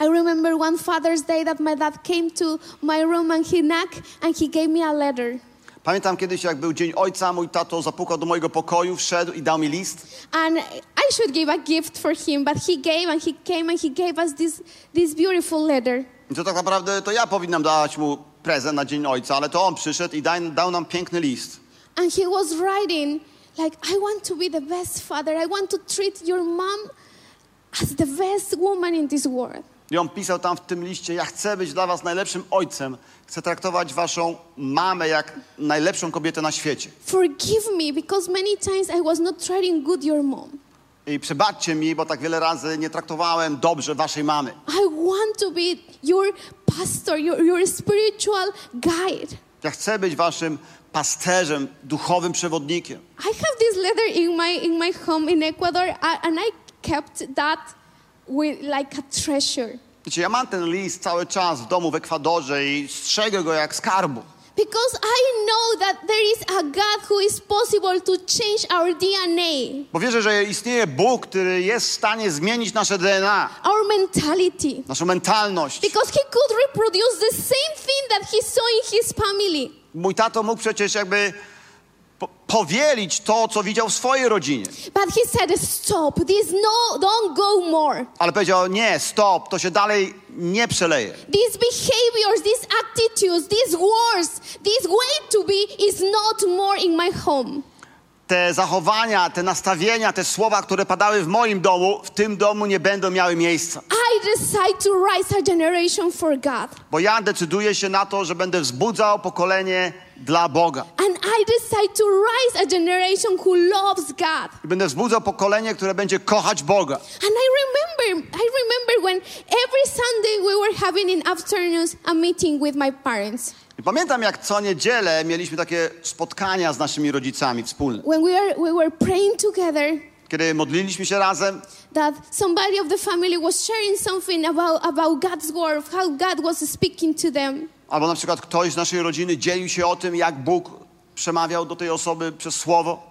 Speaker 2: I remember one Father's Day that my dad came to my room and he knocked and he gave me a letter.
Speaker 3: Pamiętam kiedyś, jak był Dzień Ojca, mój tato zapukał do mojego pokoju, wszedł i dał mi list.
Speaker 2: And I should give a gift for him, but he gave and he came and he gave us this, this beautiful letter.
Speaker 3: I to tak naprawdę to ja powinnam dać mu prezent na Dzień Ojca, ale to on przyszedł i daj, dał nam piękny list.
Speaker 2: And he was writing, like, I want to be the best father. I want to treat your mom as the best woman in this world.
Speaker 3: I on pisał tam w tym liście, ja chcę być dla was najlepszym ojcem. Chcę traktować waszą mamę jak najlepszą kobietę na świecie.
Speaker 2: Forgive me because many times I was not treating good your mom.
Speaker 3: I przebaczcie mi, bo tak wiele razy nie traktowałem dobrze waszej mamy.
Speaker 2: I want to be your pastor, your, your spiritual guide.
Speaker 3: Ja chcę być waszym pasterzem, duchowym przewodnikiem.
Speaker 2: I have this letter in my in my home in Ecuador, and I kept that with like a treasure
Speaker 3: Wiecie, ja mam ten list cały czas w domu w Ekwadorze i strzegę go jak skarbu.
Speaker 2: because I know that there is a God who is possible to change our DNA,
Speaker 3: Bo wierzę, że istnieje Bóg, który jest w stanie zmienić nasze DNA,
Speaker 2: our mentality,
Speaker 3: naszą mentalność.
Speaker 2: because He could reproduce the same thing that He saw in His family.
Speaker 3: Mój tato mógł przecież jakby po powielić to, co widział w swojej rodzinie.
Speaker 2: But He said, "Stop! This no, don't go more.
Speaker 3: Ale powiedział, nie, stop, to się dalej nie przeleje.
Speaker 2: These behaviors, these attitudes, these words, this way to be is not more in my home."
Speaker 3: Te zachowania, te nastawienia, te słowa, które padały w moim domu, w tym domu nie będą miały miejsca.
Speaker 2: I decide to rise a generation for God.
Speaker 3: Bo ja decyduję się na to, że będę wzbudzał pokolenie dla Boga.
Speaker 2: And I decide to rise a generation who loves God.
Speaker 3: I będę wzbudzał pokolenie, które będzie kochać Boga.
Speaker 2: And I remember, I remember when every Sunday we were having in afternoons a meeting with my parents.
Speaker 3: I pamiętam, jak co niedzielę mieliśmy takie spotkania z naszymi rodzicami wspólne.
Speaker 2: When we were, we were praying together,
Speaker 3: Kiedy modliliśmy się razem,
Speaker 2: that somebody of the family was sharing something about, about God's word, how God was speaking to them.
Speaker 3: Albo na przykład ktoś z naszej rodziny dzielił się o tym, jak Bóg przemawiał do tej osoby przez słowo.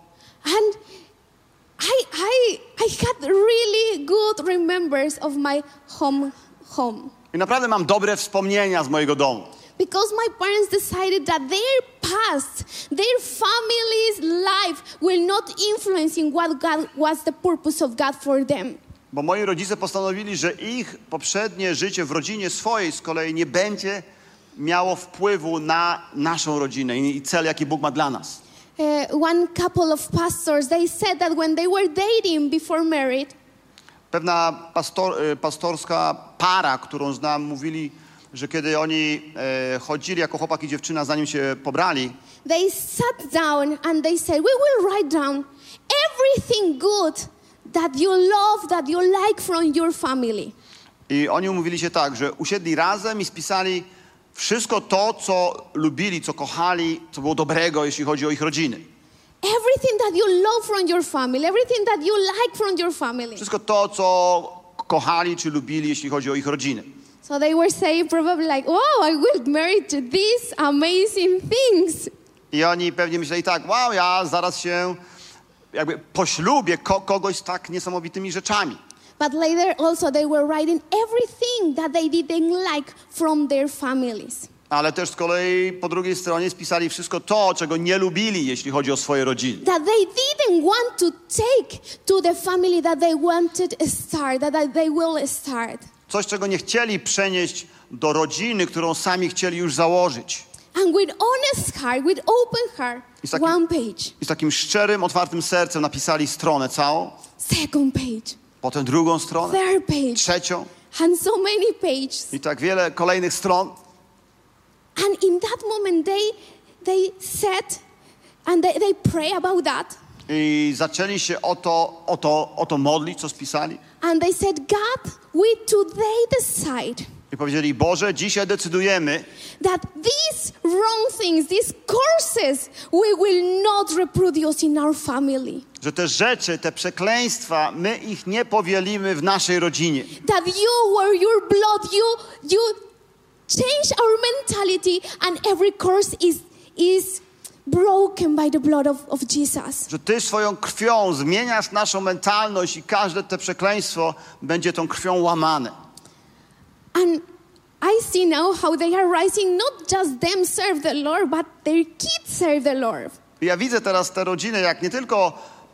Speaker 2: And I, I, I had really good remembers of my home, home.
Speaker 3: I naprawdę mam dobre wspomnienia z mojego domu.
Speaker 2: Because my parents decided that their past, their family's life will not influence in what God was the purpose of God for them.
Speaker 3: Bo moi rodzice postanowili, że ich poprzednie życie w rodzinie swojej z kolei nie będzie miało wpływu na naszą rodzinę i cel, jaki Bóg ma dla nas.
Speaker 2: Uh, one couple of pastors, they said that when they were dating before marriage,
Speaker 3: Pewna pastor, y, pastorska para, którą znam, mówili, że kiedy oni e, chodzili jako chłopak i dziewczyna, zanim się pobrali,
Speaker 2: they sat down and they said, We will write down everything good that you love, that you like from your family.
Speaker 3: i oni umówili się tak, że usiedli razem i spisali wszystko to, co lubili, co kochali, co było dobrego, jeśli chodzi o ich rodziny.
Speaker 2: Everything that you love from your family, everything that you like from your family.
Speaker 3: Wszystko to, co kochali czy lubili, jeśli chodzi o ich rodziny.
Speaker 2: So they were saying probably like, oh, I will marry to these amazing things.
Speaker 3: I oni pewnie myśleli tak, wow, ja zaraz się jakby poślubię ko kogoś z tak niesamowitymi rzeczami.
Speaker 2: But later also they were writing everything that they didn't like from their families.
Speaker 3: Ale też z kolei po drugiej stronie spisali wszystko to, czego nie lubili, jeśli chodzi o swoje rodziny.
Speaker 2: That they didn't want to take to the family that they wanted to start, that they will start.
Speaker 3: Coś, czego nie chcieli przenieść do rodziny, którą sami chcieli już założyć.
Speaker 2: And with honest heart, with open heart,
Speaker 3: like-
Speaker 2: one page,
Speaker 3: I z takim szczerym, otwartym sercem napisali stronę całą,
Speaker 2: second page,
Speaker 3: potem drugą stronę,
Speaker 2: third page,
Speaker 3: trzecią
Speaker 2: and so many pages.
Speaker 3: i tak wiele kolejnych stron.
Speaker 2: And in that moment, they they said, and they, they pray about that,
Speaker 3: I zaczęli się o to, o, to, o to modlić, co spisali.
Speaker 2: and they said, God, we today decide
Speaker 3: I powiedzieli, Boże, dzisiaj decydujemy,
Speaker 2: that these wrong things, these curses, we will not reproduce in our family.
Speaker 3: że te rzeczy, te przekleństwa, my ich nie powielimy w naszej rodzinie.
Speaker 2: That you were your blood, you you change our mentality, and every curse is is broken by the blood of, of Jesus.
Speaker 3: Że Ty swoją krwią zmieniasz naszą mentalność i każde te przekleństwo będzie tą krwią łamane.
Speaker 2: And I see now how they are rising, not just them serve the Lord, but their kids serve the Lord.
Speaker 3: Ja widzę teraz te rodziny, jak nie tylko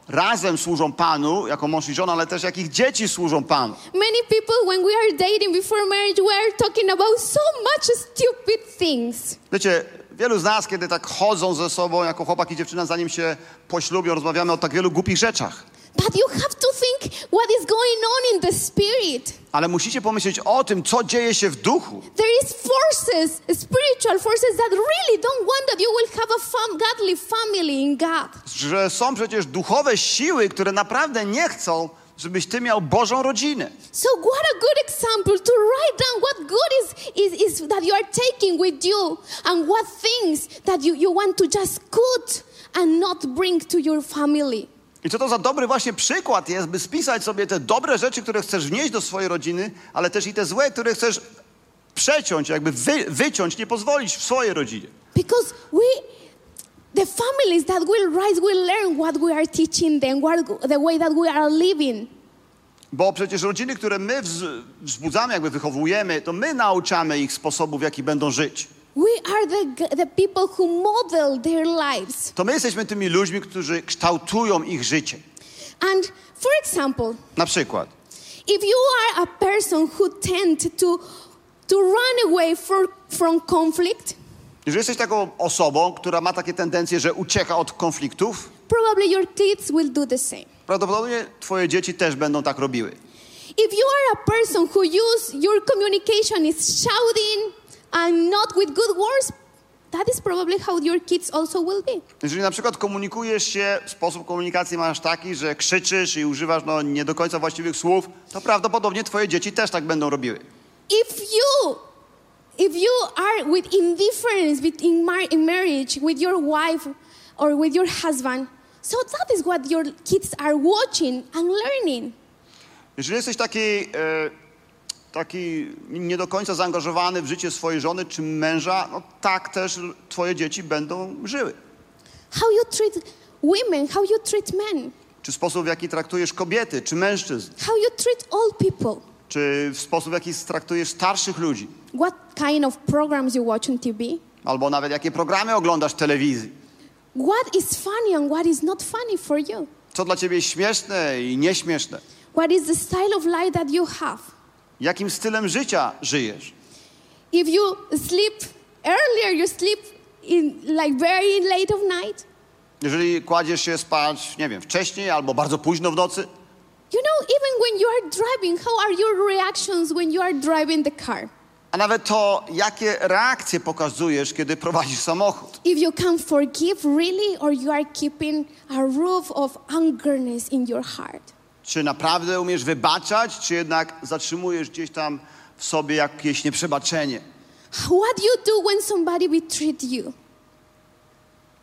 Speaker 3: razem służą Panu, jako mąż i żona, ale też jak ich dzieci służą Panu.
Speaker 2: Many people, when we are dating before marriage, we are talking about so much stupid things.
Speaker 3: Wiecie, wielu z nas, kiedy tak chodzą ze sobą, jako chłopak i dziewczyna, zanim się poślubią, rozmawiamy o tak wielu głupich rzeczach.
Speaker 2: But you have to think what is going on in the spirit.
Speaker 3: Ale musicie pomyśleć o tym, co dzieje się w duchu.
Speaker 2: There is forces, spiritual forces that really don't want that you will have a fam- godly family in God.
Speaker 3: Że są przecież duchowe siły, które naprawdę nie chcą, żebyś ty miał Bożą rodzinę.
Speaker 2: So what a good example to write down what good is, is, is that you are taking with you and what things that you, you want to just cut and not bring to your family.
Speaker 3: I co to za dobry właśnie przykład jest, by spisać sobie te dobre rzeczy, które chcesz wnieść do swojej rodziny, ale też i te złe, które chcesz przeciąć, jakby wy, wyciąć, nie pozwolić w swojej rodzinie.
Speaker 2: Because we, the families that will rise will learn what we are teaching them, what, the way that we are living.
Speaker 3: Bo przecież rodziny, które my wz, wzbudzamy, jakby wychowujemy, to my nauczamy ich sposobów, w jaki będą żyć.
Speaker 2: We are the, the people who model their lives.
Speaker 3: To my jesteśmy tymi ludźmi, którzy kształtują ich życie.
Speaker 2: And for example,
Speaker 3: Na przykład,
Speaker 2: if you are a person who tend to, to run away for, from conflict,
Speaker 3: jeżeli jesteś taką osobą, która ma takie tendencje, że ucieka od konfliktów,
Speaker 2: probably your kids will do the same.
Speaker 3: prawdopodobnie twoje dzieci też będą tak robiły.
Speaker 2: If you are a person who use your communication is shouting and not with good words, that is probably how your kids also will be.
Speaker 3: Jeżeli na przykład komunikujesz się, sposób komunikacji masz taki, że krzyczysz i używasz no, nie do końca właściwych słów, to prawdopodobnie twoje dzieci też tak będą robiły.
Speaker 2: If you if you are with indifference mar- in marriage with your wife or with your husband, so that is what your kids are watching and learning.
Speaker 3: Jeżeli jesteś taki, e, taki nie do końca zaangażowany w życie swojej żony czy męża, no tak też twoje dzieci będą żyły.
Speaker 2: How you treat women, how you treat men,
Speaker 3: Czy sposób, w jaki traktujesz kobiety czy mężczyzn,
Speaker 2: how you treat all people,
Speaker 3: czy w sposób, w jaki traktujesz starszych ludzi,
Speaker 2: what kind of programs you watch on TV,
Speaker 3: albo nawet jakie programy oglądasz w telewizji.
Speaker 2: what is funny and what is not funny for you,
Speaker 3: Co dla ciebie jest śmieszne i nieśmieszne.
Speaker 2: what is the style of life that you have.
Speaker 3: Jakim stylem życia żyjesz.
Speaker 2: If you sleep earlier, you sleep in like very late of night.
Speaker 3: Jeżeli kładziesz się spać, nie wiem, wcześniej albo bardzo późno w nocy,
Speaker 2: You know, even when you are driving, how are your reactions when you are driving the car?
Speaker 3: a nawet to, jakie reakcje pokazujesz, kiedy prowadzisz samochód.
Speaker 2: If you can forgive really, or you are keeping a roof of angerness in your heart.
Speaker 3: Czy naprawdę umiesz wybaczać, czy jednak zatrzymujesz gdzieś tam w sobie jakieś nieprzebaczenie?
Speaker 2: What you do when somebody betrayed you?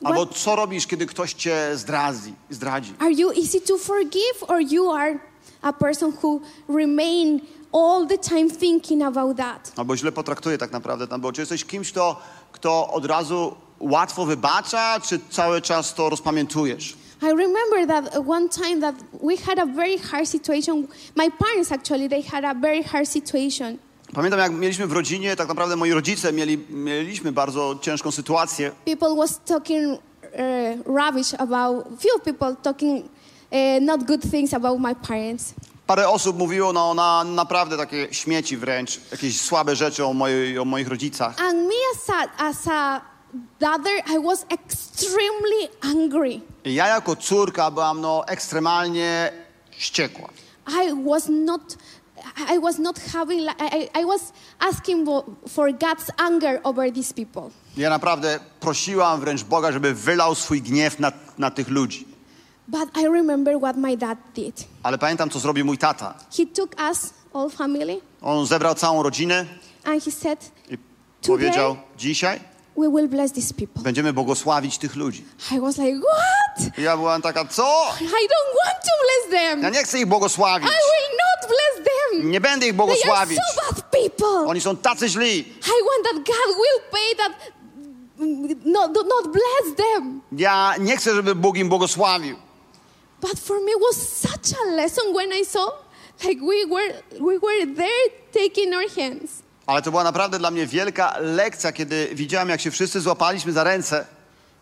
Speaker 3: Albo
Speaker 2: What,
Speaker 3: co robisz, kiedy ktoś cię zdradzi? zdradzi?
Speaker 2: are you easy to forgive, or you are a person who remain all the time thinking about that?
Speaker 3: Albo źle potraktuje tak naprawdę tam było. Czy jesteś kimś, kto, kto od razu łatwo wybacza, czy cały czas to rozpamiętujesz?
Speaker 2: I remember that one time that we had a very hard situation. My parents actually they had a very hard situation.
Speaker 3: Pamiętam, jak mieliśmy w rodzinie, tak naprawdę moi rodzice mieli, mieliśmy bardzo ciężką sytuację.
Speaker 2: People was talking uh, rubbish about few people talking uh, not good things about my parents.
Speaker 3: Parę osób mówiło no, na naprawdę takie śmieci wręcz, jakieś słabe rzeczy o, mojej, o moich rodzicach.
Speaker 2: And me as a, as a daughter, I was extremely angry.
Speaker 3: I ja jako córka byłam no, ekstremalnie wściekła.
Speaker 2: I was not, I was not having, I, I- was asking for, God's anger over these people.
Speaker 3: Ja naprawdę prosiłam wręcz Boga, żeby wylał swój gniew na, na tych ludzi.
Speaker 2: But I remember what my dad did.
Speaker 3: Ale pamiętam, co zrobił mój tata.
Speaker 2: He took us, all family,
Speaker 3: On zebrał całą rodzinę,
Speaker 2: and he said,
Speaker 3: I powiedział, dzisiaj
Speaker 2: We will bless these people.
Speaker 3: będziemy błogosławić tych ludzi.
Speaker 2: I was like, What?
Speaker 3: I ja byłam taka, co?
Speaker 2: I don't want to bless them.
Speaker 3: Ja nie chcę ich błogosławić.
Speaker 2: I will not bless them.
Speaker 3: Nie będę ich
Speaker 2: They are
Speaker 3: błogosławić.
Speaker 2: so bad people.
Speaker 3: Oni są tacy źli.
Speaker 2: I want that God will pay that. Mm, no, do not bless them.
Speaker 3: Ja nie chcę, żeby Bóg im błogosławił.
Speaker 2: But for me, it was such a lesson when I saw, like we were, we were there taking our hands,
Speaker 3: Ale to była naprawdę dla mnie wielka lekcja, kiedy widziałem, jak się wszyscy złapaliśmy za ręce.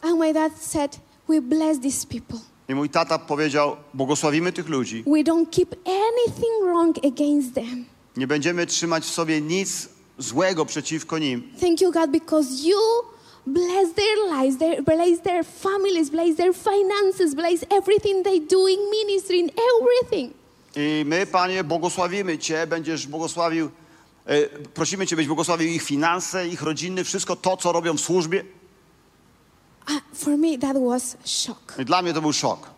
Speaker 2: and my dad said, "We bless these people.
Speaker 3: I mój tata powiedział, błogosławimy tych ludzi.
Speaker 2: We don't keep anything wrong against them.
Speaker 3: Nie będziemy trzymać w sobie nic złego przeciwko nim.
Speaker 2: Thank you, God, because you bless their lives, their, bless their families, bless their finances, bless everything they do in ministry, in everything."
Speaker 3: I my, Panie, błogosławimy Cię, będziesz błogosławił, prosimy Cię, byś błogosławił ich finanse, ich rodziny, wszystko to, co robią w służbie.
Speaker 2: Uh, for me, that was shock.
Speaker 3: Dla mnie to był szok.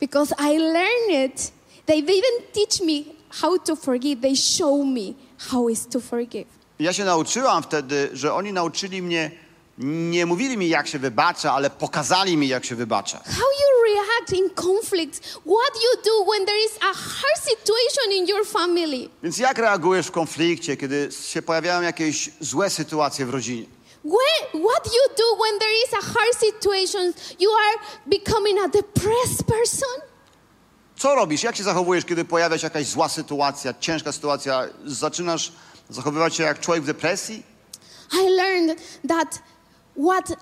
Speaker 2: because I learned it. They didn't teach me how to forgive, they show me how is to forgive.
Speaker 3: Ja się nauczyłam wtedy, że oni nauczyli mnie, nie mówili mi, jak się wybacza, ale pokazali mi, jak się wybacza.
Speaker 2: How you react in conflict, what you do when there is a hard situation in your family.
Speaker 3: Więc jak reagujesz w konflikcie, kiedy się pojawiają jakieś złe sytuacje w rodzinie?
Speaker 2: When, what you do when there is a hard situation, you are becoming a depressed person.
Speaker 3: Co robisz? Jak się zachowujesz, kiedy pojawia się jakaś zła sytuacja, ciężka sytuacja? Zaczynasz zachowywać się jak człowiek w depresji?
Speaker 2: I learned that what,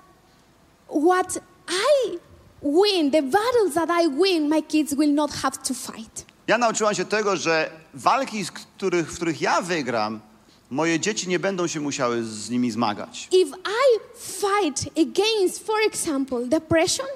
Speaker 2: what I win, the battles that I win, my kids will not have to fight.
Speaker 3: Ja nauczyłam się tego, że walki, z których, w których ja wygram, moje dzieci nie będą się musiały z nimi zmagać.
Speaker 2: If I fight against, for example, depression,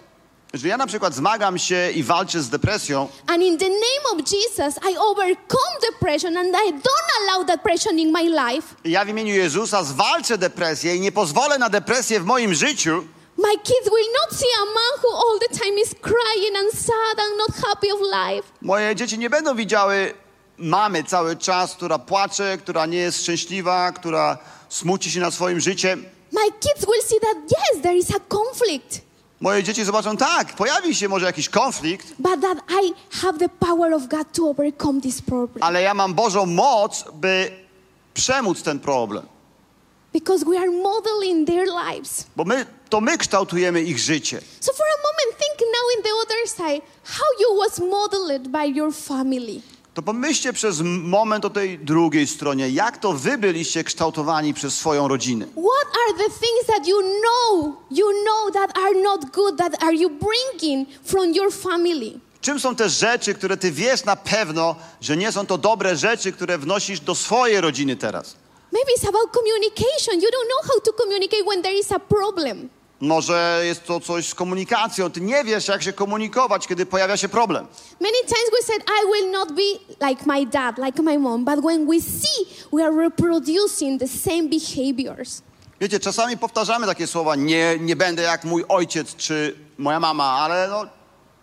Speaker 3: Że ja na przykład zmagam się i walczę z depresją,
Speaker 2: and in the name of Jesus, I overcome depression and I don't allow depression in my life,
Speaker 3: ja w imieniu Jezusa zwalczę depresję i nie pozwolę na depresję w moim życiu,
Speaker 2: my kids will not see a man who all the time is crying and sad and not happy of life.
Speaker 3: moje dzieci nie będą widziały mamy cały czas, która płacze, która nie jest szczęśliwa, która smuci się na swoim życiem.
Speaker 2: My kids will see that, yes, there is a conflict,
Speaker 3: Moje dzieci zobaczą, tak, pojawi się może jakiś konflikt,
Speaker 2: but that I have the power of God to overcome this problem.
Speaker 3: ale ja mam Bożą moc, by przemóc ten problem.
Speaker 2: Because we are modeling their lives.
Speaker 3: Bo my, to my kształtujemy ich życie.
Speaker 2: So for a moment, think now in the other side, how you was modeled by your family.
Speaker 3: To pomyślcie przez moment o tej drugiej stronie, jak to wy byliście kształtowani przez swoją rodzinę.
Speaker 2: What are the things that you know, you know that are not good, that are you bringing from your family?
Speaker 3: Czym są te rzeczy, które ty wiesz na pewno, że nie są to dobre rzeczy, które wnosisz do swojej rodziny teraz?
Speaker 2: Maybe it's about communication. You don't know how to communicate when there is a problem.
Speaker 3: Może jest to coś z komunikacją. Ty nie wiesz, jak się komunikować, kiedy pojawia się problem.
Speaker 2: Many times we said, I will not be like my dad, like my mom. But when we see we are reproducing the same behaviors,
Speaker 3: Wiecie, czasami powtarzamy takie słowa, nie, nie będę jak mój ojciec czy moja mama, ale no,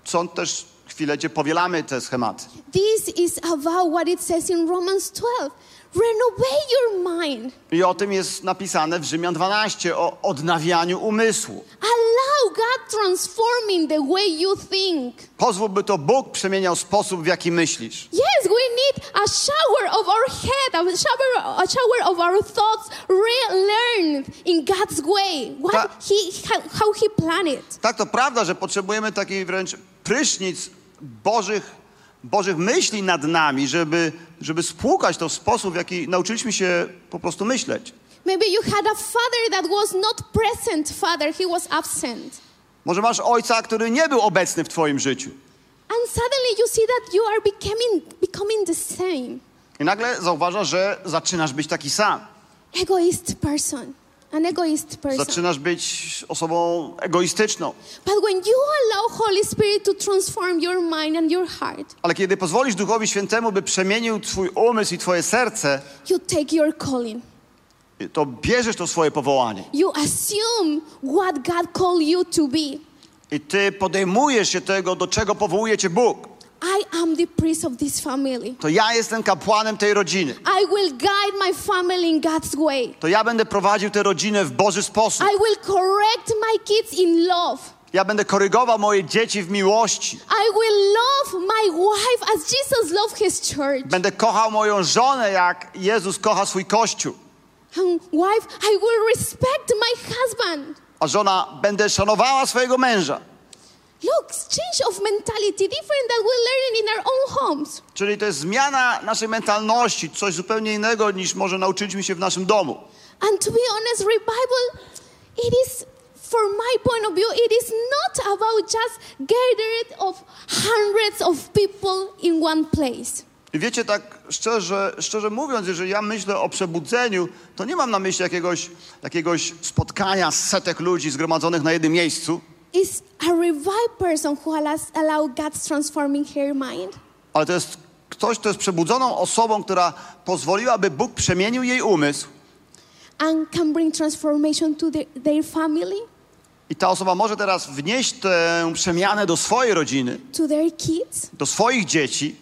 Speaker 3: są też chwile, gdzie powielamy te schematy.
Speaker 2: this is about what it says in Romans 12. Renovate your mind.
Speaker 3: I o tym jest napisane w Rzymian 12, o odnawianiu umysłu.
Speaker 2: Allow God transforming the way you think.
Speaker 3: Pozwól, by to Bóg przemieniał sposób, w jaki myślisz.
Speaker 2: Yes, we need a shower of our head, a shower, a shower of our thoughts, relearned in God's way. What
Speaker 3: Ta-
Speaker 2: he, how, how He planned it.
Speaker 3: Tak, to prawda, że potrzebujemy taki wręcz prysznic Bożych, Bożych myśli nad nami, żeby, żeby spłukać to w sposób, w jaki nauczyliśmy się po prostu myśleć.
Speaker 2: Maybe you had a father that was not present, father, he was absent.
Speaker 3: Może masz ojca, który nie był obecny w twoim życiu.
Speaker 2: And suddenly you see that you are becoming, becoming the same.
Speaker 3: I nagle zauważasz, że zaczynasz być taki sam.
Speaker 2: Egoist person. An egoist person.
Speaker 3: Zaczynasz być osobą egoistyczną.
Speaker 2: But when you allow Holy Spirit to transform your mind and your heart,
Speaker 3: Ale kiedy pozwolisz Duchowi Świętemu, by przemienił twój umysł i twoje serce,
Speaker 2: you take your calling.
Speaker 3: to bierzesz to swoje powołanie.
Speaker 2: You assume what God called you to be.
Speaker 3: I ty podejmujesz się tego, do czego powołuje cię Bóg.
Speaker 2: I am the priest of this family.
Speaker 3: to ja jestem kapłanem tej rodziny.
Speaker 2: I will guide my family in God's way.
Speaker 3: To ja będę prowadził tę rodzinę w Boży sposób.
Speaker 2: I will correct my kids in love.
Speaker 3: Ja będę korygował moje dzieci w miłości.
Speaker 2: I will love my wife as Jesus loved his church.
Speaker 3: Będę kochał moją żonę, jak Jezus kocha swój kościół.
Speaker 2: And wife, I will respect my husband.
Speaker 3: A żona, będę szanowała swojego męża.
Speaker 2: Look, change of mentality, different that we're learning in our own homes.
Speaker 3: Czyli to jest zmiana naszej mentalności, coś zupełnie innego niż może nauczyliśmy się w naszym domu.
Speaker 2: And to be honest, revival, it is, from my point of view, it is not about just gathered of hundreds of people in one place.
Speaker 3: I wiecie, tak szczerze, szczerze mówiąc, jeżeli ja myślę o przebudzeniu, to nie mam na myśli jakiegoś, jakiegoś spotkania setek ludzi zgromadzonych na jednym miejscu,
Speaker 2: It's a revived person who allows, allow God's transforming her mind.
Speaker 3: ale to jest ktoś, kto jest przebudzoną osobą, która pozwoliła, by Bóg przemienił jej umysł
Speaker 2: and can bring transformation to their, their family,
Speaker 3: i ta osoba może teraz wnieść tę przemianę do swojej rodziny,
Speaker 2: to their kids,
Speaker 3: do swoich dzieci,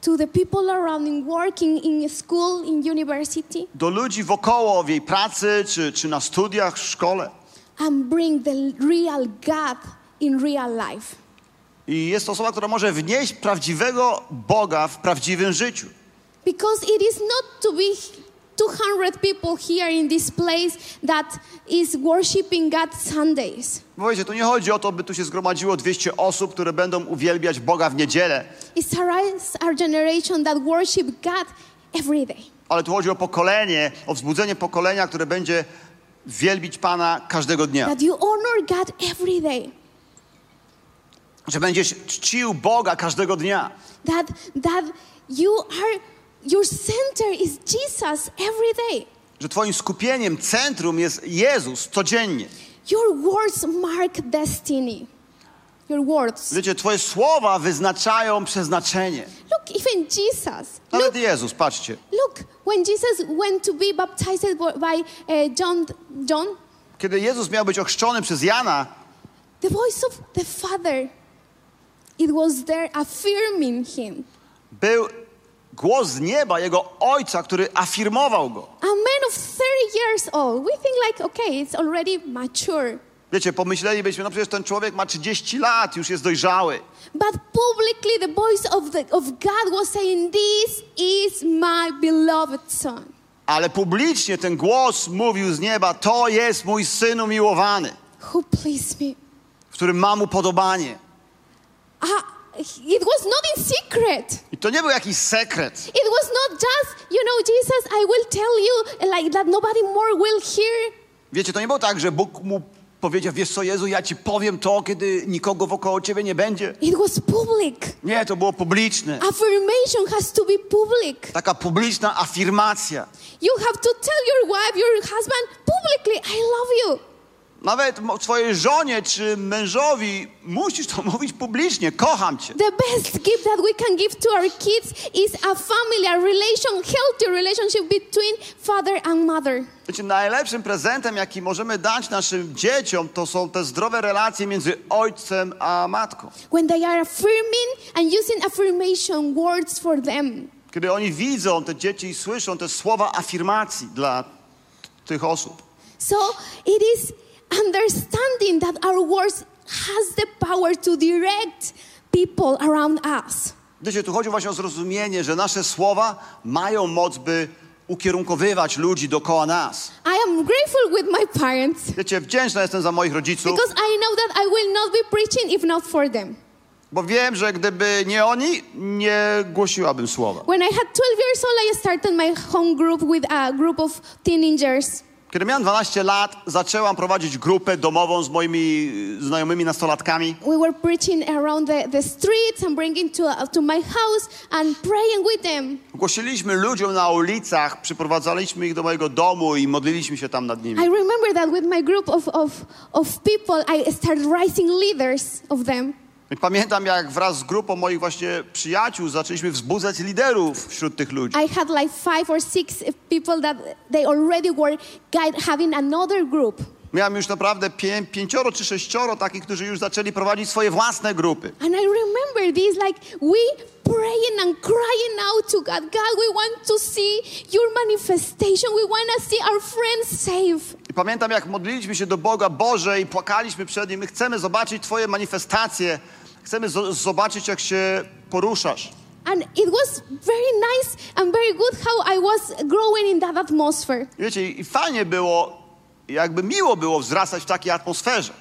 Speaker 2: to the people around in working in school, in university,
Speaker 3: do ludzi wokoło w jej pracy czy, czy na studiach, w szkole.
Speaker 2: And bring the real God in real life.
Speaker 3: I jest to osoba, która może wnieść prawdziwego Boga w prawdziwym życiu.
Speaker 2: Because it is not to be 200 people here in this place that is worshiping God Sundays.
Speaker 3: Wiecie, tu nie chodzi o to, by tu się zgromadziło 200 osób, które będą uwielbiać Boga w niedzielę,
Speaker 2: It's our, our generation that worship God every day.
Speaker 3: ale tu chodzi o pokolenie, o wzbudzenie pokolenia, które będzie wielbić Pana każdego dnia.
Speaker 2: That you honor God every day.
Speaker 3: Że będziesz czcił Boga każdego dnia.
Speaker 2: That, that you are, your center is Jesus every day.
Speaker 3: Że twoim skupieniem, centrum jest Jezus codziennie.
Speaker 2: Your words mark destiny. Your words.
Speaker 3: Wiecie, twoje słowa wyznaczają przeznaczenie.
Speaker 2: Look, even Jesus.
Speaker 3: Nawet
Speaker 2: Look,
Speaker 3: Jezus, patrzcie.
Speaker 2: look, when Jesus went to be baptized by uh, John, John,
Speaker 3: Kiedy Jezus miał być ochrzczony przez Jana,
Speaker 2: the voice of the Father, it was there affirming him.
Speaker 3: był głos z nieba Jego Ojca, który afirmował Go.
Speaker 2: A man of 30 years old. We think like, okay, it's already mature.
Speaker 3: Wiecie, pomyślelibyśmy, no przecież ten człowiek ma 30 lat, już jest dojrzały.
Speaker 2: But publicly, the voice of, the, of God was saying, This is my beloved son.
Speaker 3: Ale publicznie ten głos mówił z nieba, to jest mój Syn umiłowany,
Speaker 2: Who pleased me.
Speaker 3: w którym mam upodobanie.
Speaker 2: Ah, it was not in secret.
Speaker 3: I to nie był jakiś sekret.
Speaker 2: It was not just, you know, Jesus, I will tell you, like that nobody more will hear.
Speaker 3: Wiecie, to nie było tak, że Bóg mu powiedział, wiesz co Jezu, ja ci powiem to, kiedy nikogo wokoło ciebie nie będzie.
Speaker 2: It was public.
Speaker 3: Nie, to było publiczne.
Speaker 2: Affirmation has to be public.
Speaker 3: Taka publiczna afirmacja.
Speaker 2: You have to tell your wife, your husband, publicly, I love you.
Speaker 3: Nawet swojej żonie czy mężowi musisz to mówić publicznie. Kocham cię.
Speaker 2: The best gift that we can give to our kids is a family, a relation, healthy relationship between father and mother.
Speaker 3: Wiecie, najlepszym prezentem, jaki możemy dać naszym dzieciom, to są te zdrowe relacje między ojcem a matką.
Speaker 2: When they are affirming and using affirmation words for them.
Speaker 3: Kiedy oni widzą, te dzieci i słyszą te słowa afirmacji dla tych osób.
Speaker 2: So it is understanding that our words has the power to direct people around us.
Speaker 3: Wiecie, tu chodzi właśnie o zrozumienie, że nasze słowa mają moc, by ukierunkowywać ludzi dookoła nas.
Speaker 2: I am grateful with my parents
Speaker 3: Wiecie, wdzięczna jestem za moich rodziców,
Speaker 2: because I know that I will not be preaching if not for them.
Speaker 3: bo wiem, że gdyby nie oni, nie głosiłabym słowa.
Speaker 2: When I had 12 years old, I started my home group with a group of teenagers.
Speaker 3: Kiedy miałem 12 lat, zaczęłam prowadzić grupę domową z moimi y, znajomymi nastolatkami.
Speaker 2: We were preaching around the, the streets and bringing to, uh, to my house and praying with them.
Speaker 3: Głosiliśmy ludziom na ulicach, przyprowadzaliśmy ich do mojego domu i modliliśmy się tam nad nimi.
Speaker 2: I remember that with my group of, of, of people, I started raising leaders of them.
Speaker 3: I pamiętam, jak wraz z grupą moich właśnie przyjaciół zaczęliśmy wzbudzać liderów wśród tych ludzi.
Speaker 2: I had like five or six people that they already were guide, having another group.
Speaker 3: Miałem już naprawdę pię, pięcioro czy sześcioro takich, którzy już zaczęli prowadzić swoje własne grupy.
Speaker 2: And I remember this like we praying and crying out to God. God, we want to see your manifestation. We want to see our friends saved.
Speaker 3: I pamiętam, jak modliliśmy się do Boga Boże i płakaliśmy przed Nim. My chcemy zobaczyć Twoje manifestacje. Chcemy zo- zobaczyć, jak się poruszasz.
Speaker 2: And it was very nice and very good how I was growing in that atmosphere.
Speaker 3: Wiecie, i fajnie było, jakby miło było wzrastać w takiej atmosferze.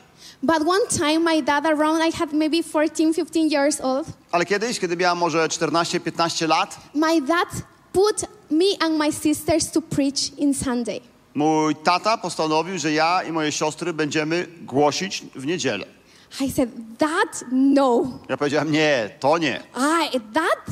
Speaker 2: But one time, my dad, around I had maybe 14, 15 years old,
Speaker 3: Ale kiedyś, kiedy miałam może 14-15 lat,
Speaker 2: my dad put me and my sisters to preach in Sunday.
Speaker 3: mój tata postanowił, że ja i moje siostry będziemy głosić w niedzielę.
Speaker 2: I said, Dad, no.
Speaker 3: Ja powiedziałem, nie, to nie.
Speaker 2: I, Dad,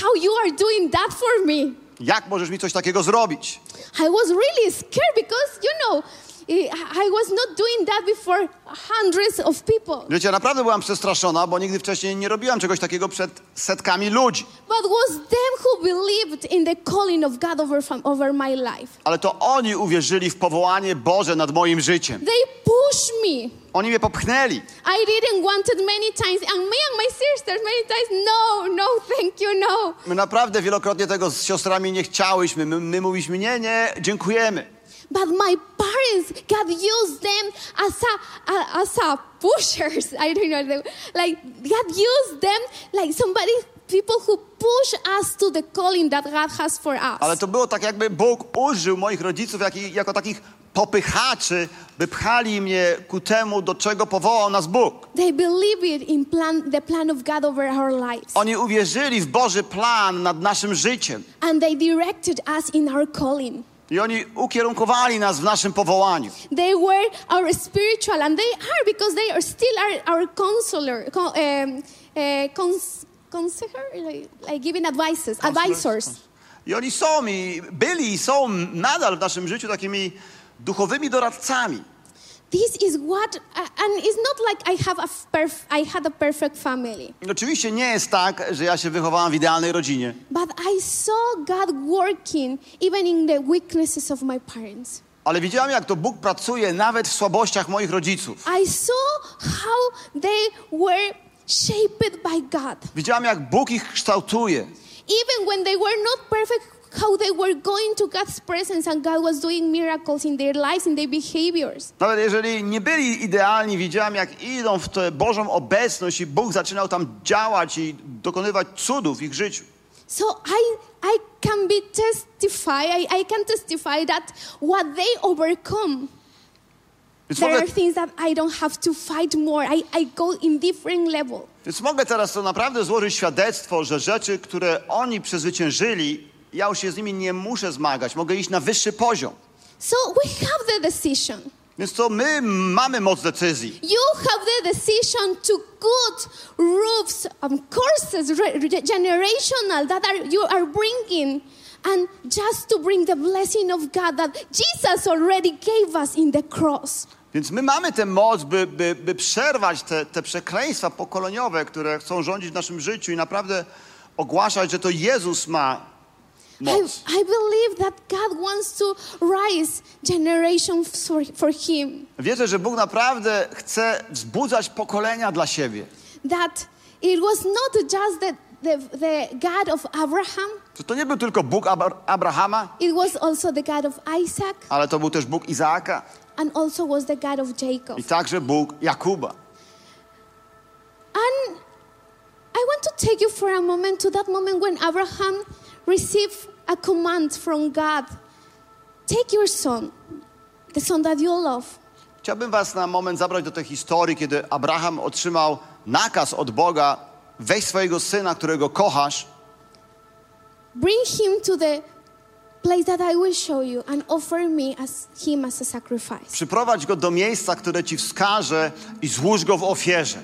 Speaker 2: how you are doing that for me?
Speaker 3: Jak możesz mi coś takiego zrobić?
Speaker 2: I was really scared because, you know, I was not doing that before hundreds of people.
Speaker 3: Wiecie, naprawdę byłam przestraszona, bo nigdy wcześniej nie robiłam czegoś takiego przed setkami ludzi.
Speaker 2: But was them who believed in the calling of God over, over my life.
Speaker 3: Ale to oni uwierzyli w powołanie Boże nad moim życiem.
Speaker 2: They pushed me.
Speaker 3: Oni mnie popchnęli.
Speaker 2: I didn't want it many times, and me and my sisters many times. No, no, thank you, no.
Speaker 3: My naprawdę wielokrotnie tego z siostrami nie chciałyśmy. My, my mówiliśmy, nie, nie, dziękujemy.
Speaker 2: But my parents, God used them as a, a as a pushers. I don't know them. Like God used them like somebody, people who push us to the calling that God has for us.
Speaker 3: Ale to było tak, jakby Bóg użył moich rodziców jak, jako takich popychaczy, by pchali mnie ku temu, do czego powołał nas Bóg.
Speaker 2: They believed in plan, the plan of God over our lives,
Speaker 3: Oni uwierzyli w Boży plan nad naszym życiem.
Speaker 2: and they directed us in our calling.
Speaker 3: I oni ukierunkowali nas w naszym powołaniu.
Speaker 2: They were our spiritual, and they are because they are still our, our counselor, con, um, uh, cons, like, like giving advices, advisors.
Speaker 3: I oni są i byli i są nadal w naszym życiu takimi duchowymi doradcami.
Speaker 2: This is what, uh, and it's not like I have a perf- I had a perfect family,
Speaker 3: Oczywiście nie jest tak, że ja się wychowałam w idealnej rodzinie,
Speaker 2: but I saw God working even in the weaknesses of my parents.
Speaker 3: ale widziałam, jak to Bóg pracuje nawet w słabościach moich rodziców.
Speaker 2: I saw how they were shaped by God.
Speaker 3: Widziałam, jak Bóg ich kształtuje.
Speaker 2: Even when they were not perfect, how they were going to God's presence and God was doing miracles in their lives, in their behaviors.
Speaker 3: Nawet jeżeli nie byli idealni, widziałam, jak idą w tę Bożą obecność i Bóg zaczynał tam działać i dokonywać cudów w ich życiu.
Speaker 2: So I, I can be testify, I, I can testify that what they overcome,
Speaker 3: Więc
Speaker 2: there
Speaker 3: mogę,
Speaker 2: are things that I don't have to fight more. I, I go in different level.
Speaker 3: więc mogę teraz to naprawdę złożyć świadectwo, że rzeczy, które oni przezwyciężyli, ja już się z nimi nie muszę zmagać. Mogę iść na wyższy poziom.
Speaker 2: So we have the decision.
Speaker 3: Więc to my mamy moc decyzji.
Speaker 2: You have the decision to good roofs, um, courses, re- re- generational that are you are bringing, and just to bring the blessing of God that Jesus already gave us in the cross.
Speaker 3: Więc my mamy tę moc, by, by, by przerwać te, te przekleństwa pokoleniowe, które chcą rządzić w naszym życiu i naprawdę ogłaszać, że to Jezus ma moc.
Speaker 2: I believe that God wants to rise generations for, for Him.
Speaker 3: Wierzę, że Bóg naprawdę chce wzbudzać pokolenia dla siebie.
Speaker 2: That it was not just the, the, the God of Abraham,
Speaker 3: to nie był tylko Bóg Abra- Abrahama,
Speaker 2: it was also the God of Isaac,
Speaker 3: ale to był też Bóg Izaaka
Speaker 2: and also was the God of Jacob.
Speaker 3: i także Bóg Jakuba.
Speaker 2: And I want to take you for a moment to that moment when Abraham received a command from God take your son, the son that you love,
Speaker 3: Chciałbym was na moment zabrać do tej historii, kiedy Abraham otrzymał nakaz od Boga weź swojego syna, którego kochasz
Speaker 2: bring him to the place that I will show you and offer me as him as a sacrifice.
Speaker 3: Przyprowadź go do miejsca, które ci wskaże i złóż go w ofierze.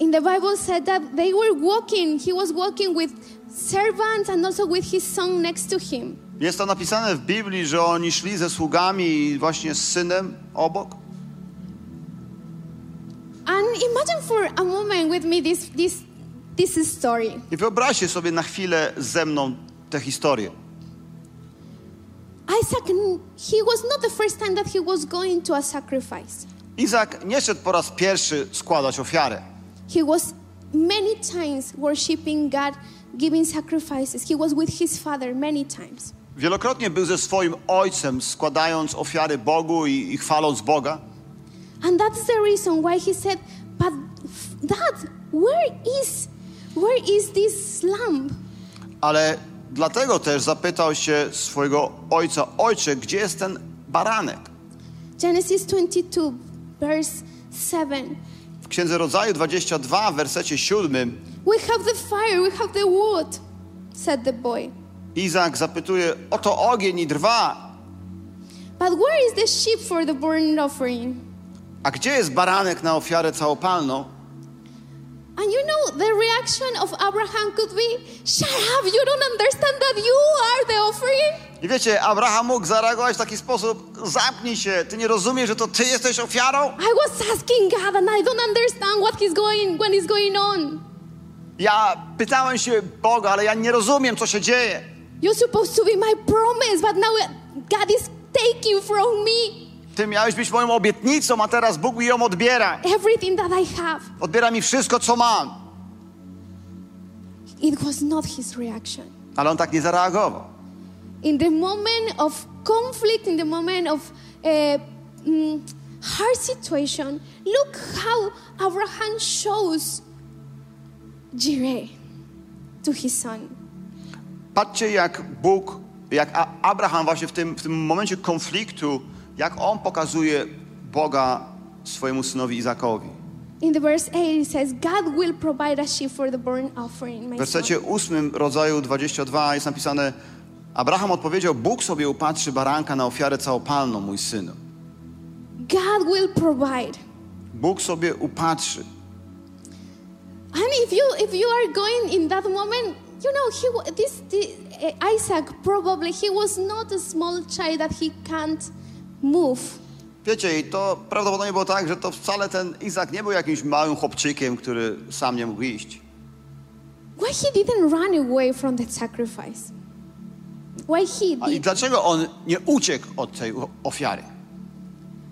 Speaker 2: In the Bible said that they were walking, he was walking with servants and also with his son next to him.
Speaker 3: Jest to napisane w Biblii, że oni szli ze sługami i właśnie z synem obok.
Speaker 2: And imagine for a moment with me this this this story.
Speaker 3: I wyobraźcie sobie na chwilę ze mną tę historię.
Speaker 2: Isaac, he was not the first time that he was going to a sacrifice.
Speaker 3: Izak nie szedł po raz pierwszy składać ofiarę.
Speaker 2: He was many times worshiping God, giving sacrifices. He was with his father many times.
Speaker 3: Wielokrotnie był ze swoim ojcem, składając ofiary Bogu i, i chwaląc Boga.
Speaker 2: And that's the reason why he said, But dad, where is where is this lamb?
Speaker 3: Ale dlatego też zapytał się swojego ojca: Ojcze, gdzie jest ten baranek?
Speaker 2: Genesis 22, verse 7.
Speaker 3: W Księdze Rodzaju 22, w wersecie 7,
Speaker 2: We have the fire, we have the wood, said the boy.
Speaker 3: Izak zapytuje: Oto ogień i drwa,
Speaker 2: But where is the sheep for the burnt offering?
Speaker 3: a gdzie jest baranek na ofiarę całopalną?
Speaker 2: And you know, the reaction of Abraham could be, Shut up, you don't understand that you are the offering?
Speaker 3: I wiecie, Abraham mógł zareagować w taki sposób: Zamknij się, ty nie rozumiesz, że to ty jesteś ofiarą?
Speaker 2: I was asking God and I don't understand what he's going when it's going on.
Speaker 3: Ja pytałem się Boga, ale ja nie rozumiem, co się dzieje.
Speaker 2: You're supposed to be my promise, but now God is taking from me
Speaker 3: Ty miałeś być moją obietnicą, a teraz Bóg mi ją odbiera.
Speaker 2: everything that I have.
Speaker 3: Odbiera mi wszystko, co mam.
Speaker 2: It was not his reaction.
Speaker 3: Ale on tak nie zareagował.
Speaker 2: In the moment of conflict, in the moment of uh, mm, hard situation, look how Abraham shows Jireh to his son.
Speaker 3: Patrzcie, jak Bóg, jak Abraham właśnie w tym, w tym momencie konfliktu, jak on pokazuje Boga swojemu synowi Izakowi.
Speaker 2: In the verse 8, it says, God will provide a sheep for the burnt offering,
Speaker 3: W wersecie
Speaker 2: son.
Speaker 3: 8 rodzaju 22 jest napisane Abraham odpowiedział, Bóg sobie upatrzy baranka na ofiarę całopalną, mój synu.
Speaker 2: God will provide.
Speaker 3: Bóg sobie upatrzy.
Speaker 2: And if you if you are going in that moment, you know he this, this uh, Isaac probably he was not a small child that he can't move.
Speaker 3: Wiecie, i to prawdopodobnie było tak, że to wcale ten Izak nie był jakimś małym chłopczykiem, który sam nie mógł iść.
Speaker 2: Why he didn't run away from that sacrifice? Why he
Speaker 3: A i
Speaker 2: did?
Speaker 3: dlaczego on nie uciekł od tej ofiary?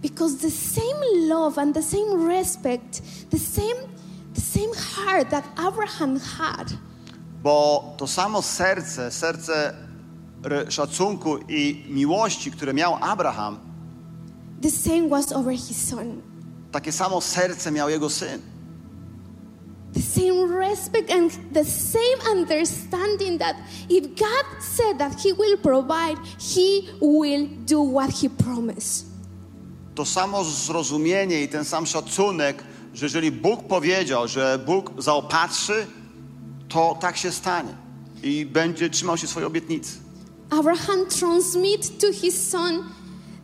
Speaker 2: Because the same love and the same respect, the same the same heart that Abraham had,
Speaker 3: Bo to samo serce, serce szacunku i miłości, które miał Abraham,
Speaker 2: the same was over his son.
Speaker 3: takie samo serce miał jego syn.
Speaker 2: The same respect and the same understanding that if God said that He will provide, He will do what He promised.
Speaker 3: To samo zrozumienie i ten sam szacunek, że jeżeli Bóg powiedział, że Bóg zaopatrzy, to tak się stanie i będzie trzymał się swojej obietnicy.
Speaker 2: Abraham transmit to his son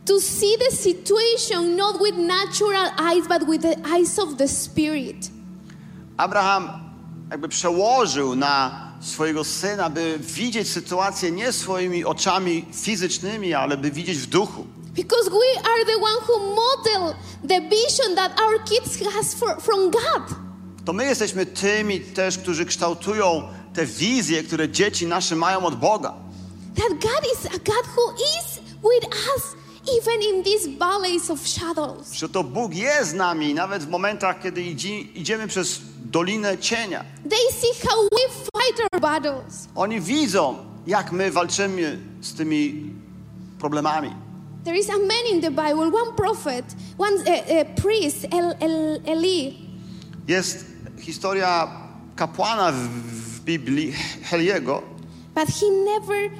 Speaker 2: to see the situation not with natural eyes but with the eyes of the spirit.
Speaker 3: Abraham jakby przełożył na swojego syna, by widzieć sytuację nie swoimi oczami fizycznymi, ale by widzieć w duchu.
Speaker 2: Because we are the one who model the vision that our kids has for, from God.
Speaker 3: To my jesteśmy tymi też, którzy kształtują te wizje, które dzieci nasze mają od Boga.
Speaker 2: That God is a God who is with us even in these valleys of shadows.
Speaker 3: Że to Bóg jest z nami, nawet w momentach, kiedy idzi, idziemy przez dolinę cienia.
Speaker 2: They see how we fight our battles.
Speaker 3: Oni widzą, jak my walczymy z tymi problemami.
Speaker 2: There is a man in the Bible, one prophet, one uh, uh, priest, El, El, Eli.
Speaker 3: Jest historia kapłana w, w Biblii, Heliego,
Speaker 2: But he never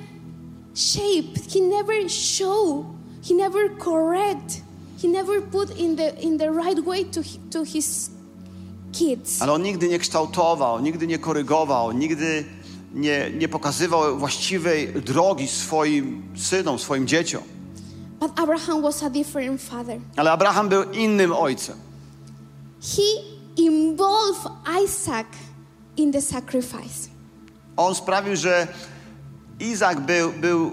Speaker 2: shaped, he never show, he never correct, he never put in the in the right way to to his kids.
Speaker 3: ale on nigdy nie kształtował, nigdy nie korygował, nigdy nie, nie pokazywał właściwej drogi swoim synom, swoim dzieciom.
Speaker 2: But Abraham was a different father.
Speaker 3: Ale Abraham był innym ojcem.
Speaker 2: He involved Isaac in the sacrifice.
Speaker 3: On sprawił, że Izak był, był,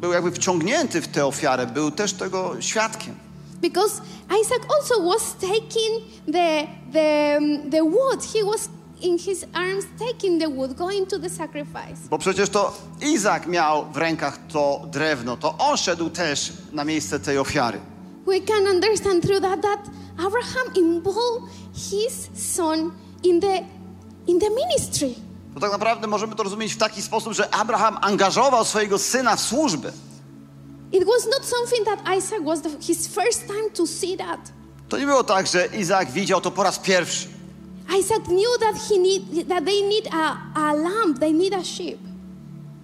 Speaker 3: był jakby wciągnięty w tę ofiarę, był też tego świadkiem.
Speaker 2: Because Isaac also was taking the, the, um, the wood. He was in his arms, taking the wood, going to the sacrifice.
Speaker 3: Bo przecież to Izak miał w rękach to drewno, to on szedł też na miejsce tej ofiary.
Speaker 2: We can understand through that that Abraham involved his son in the in the ministry.
Speaker 3: To tak naprawdę możemy to rozumieć w taki sposób, że Abraham angażował swojego syna w służbę.
Speaker 2: It was not something that Isaac was the, his first time to see that.
Speaker 3: To nie było tak, że Izak widział to po raz pierwszy.
Speaker 2: Isaac knew that he need that they need a, a lamb, they need a sheep.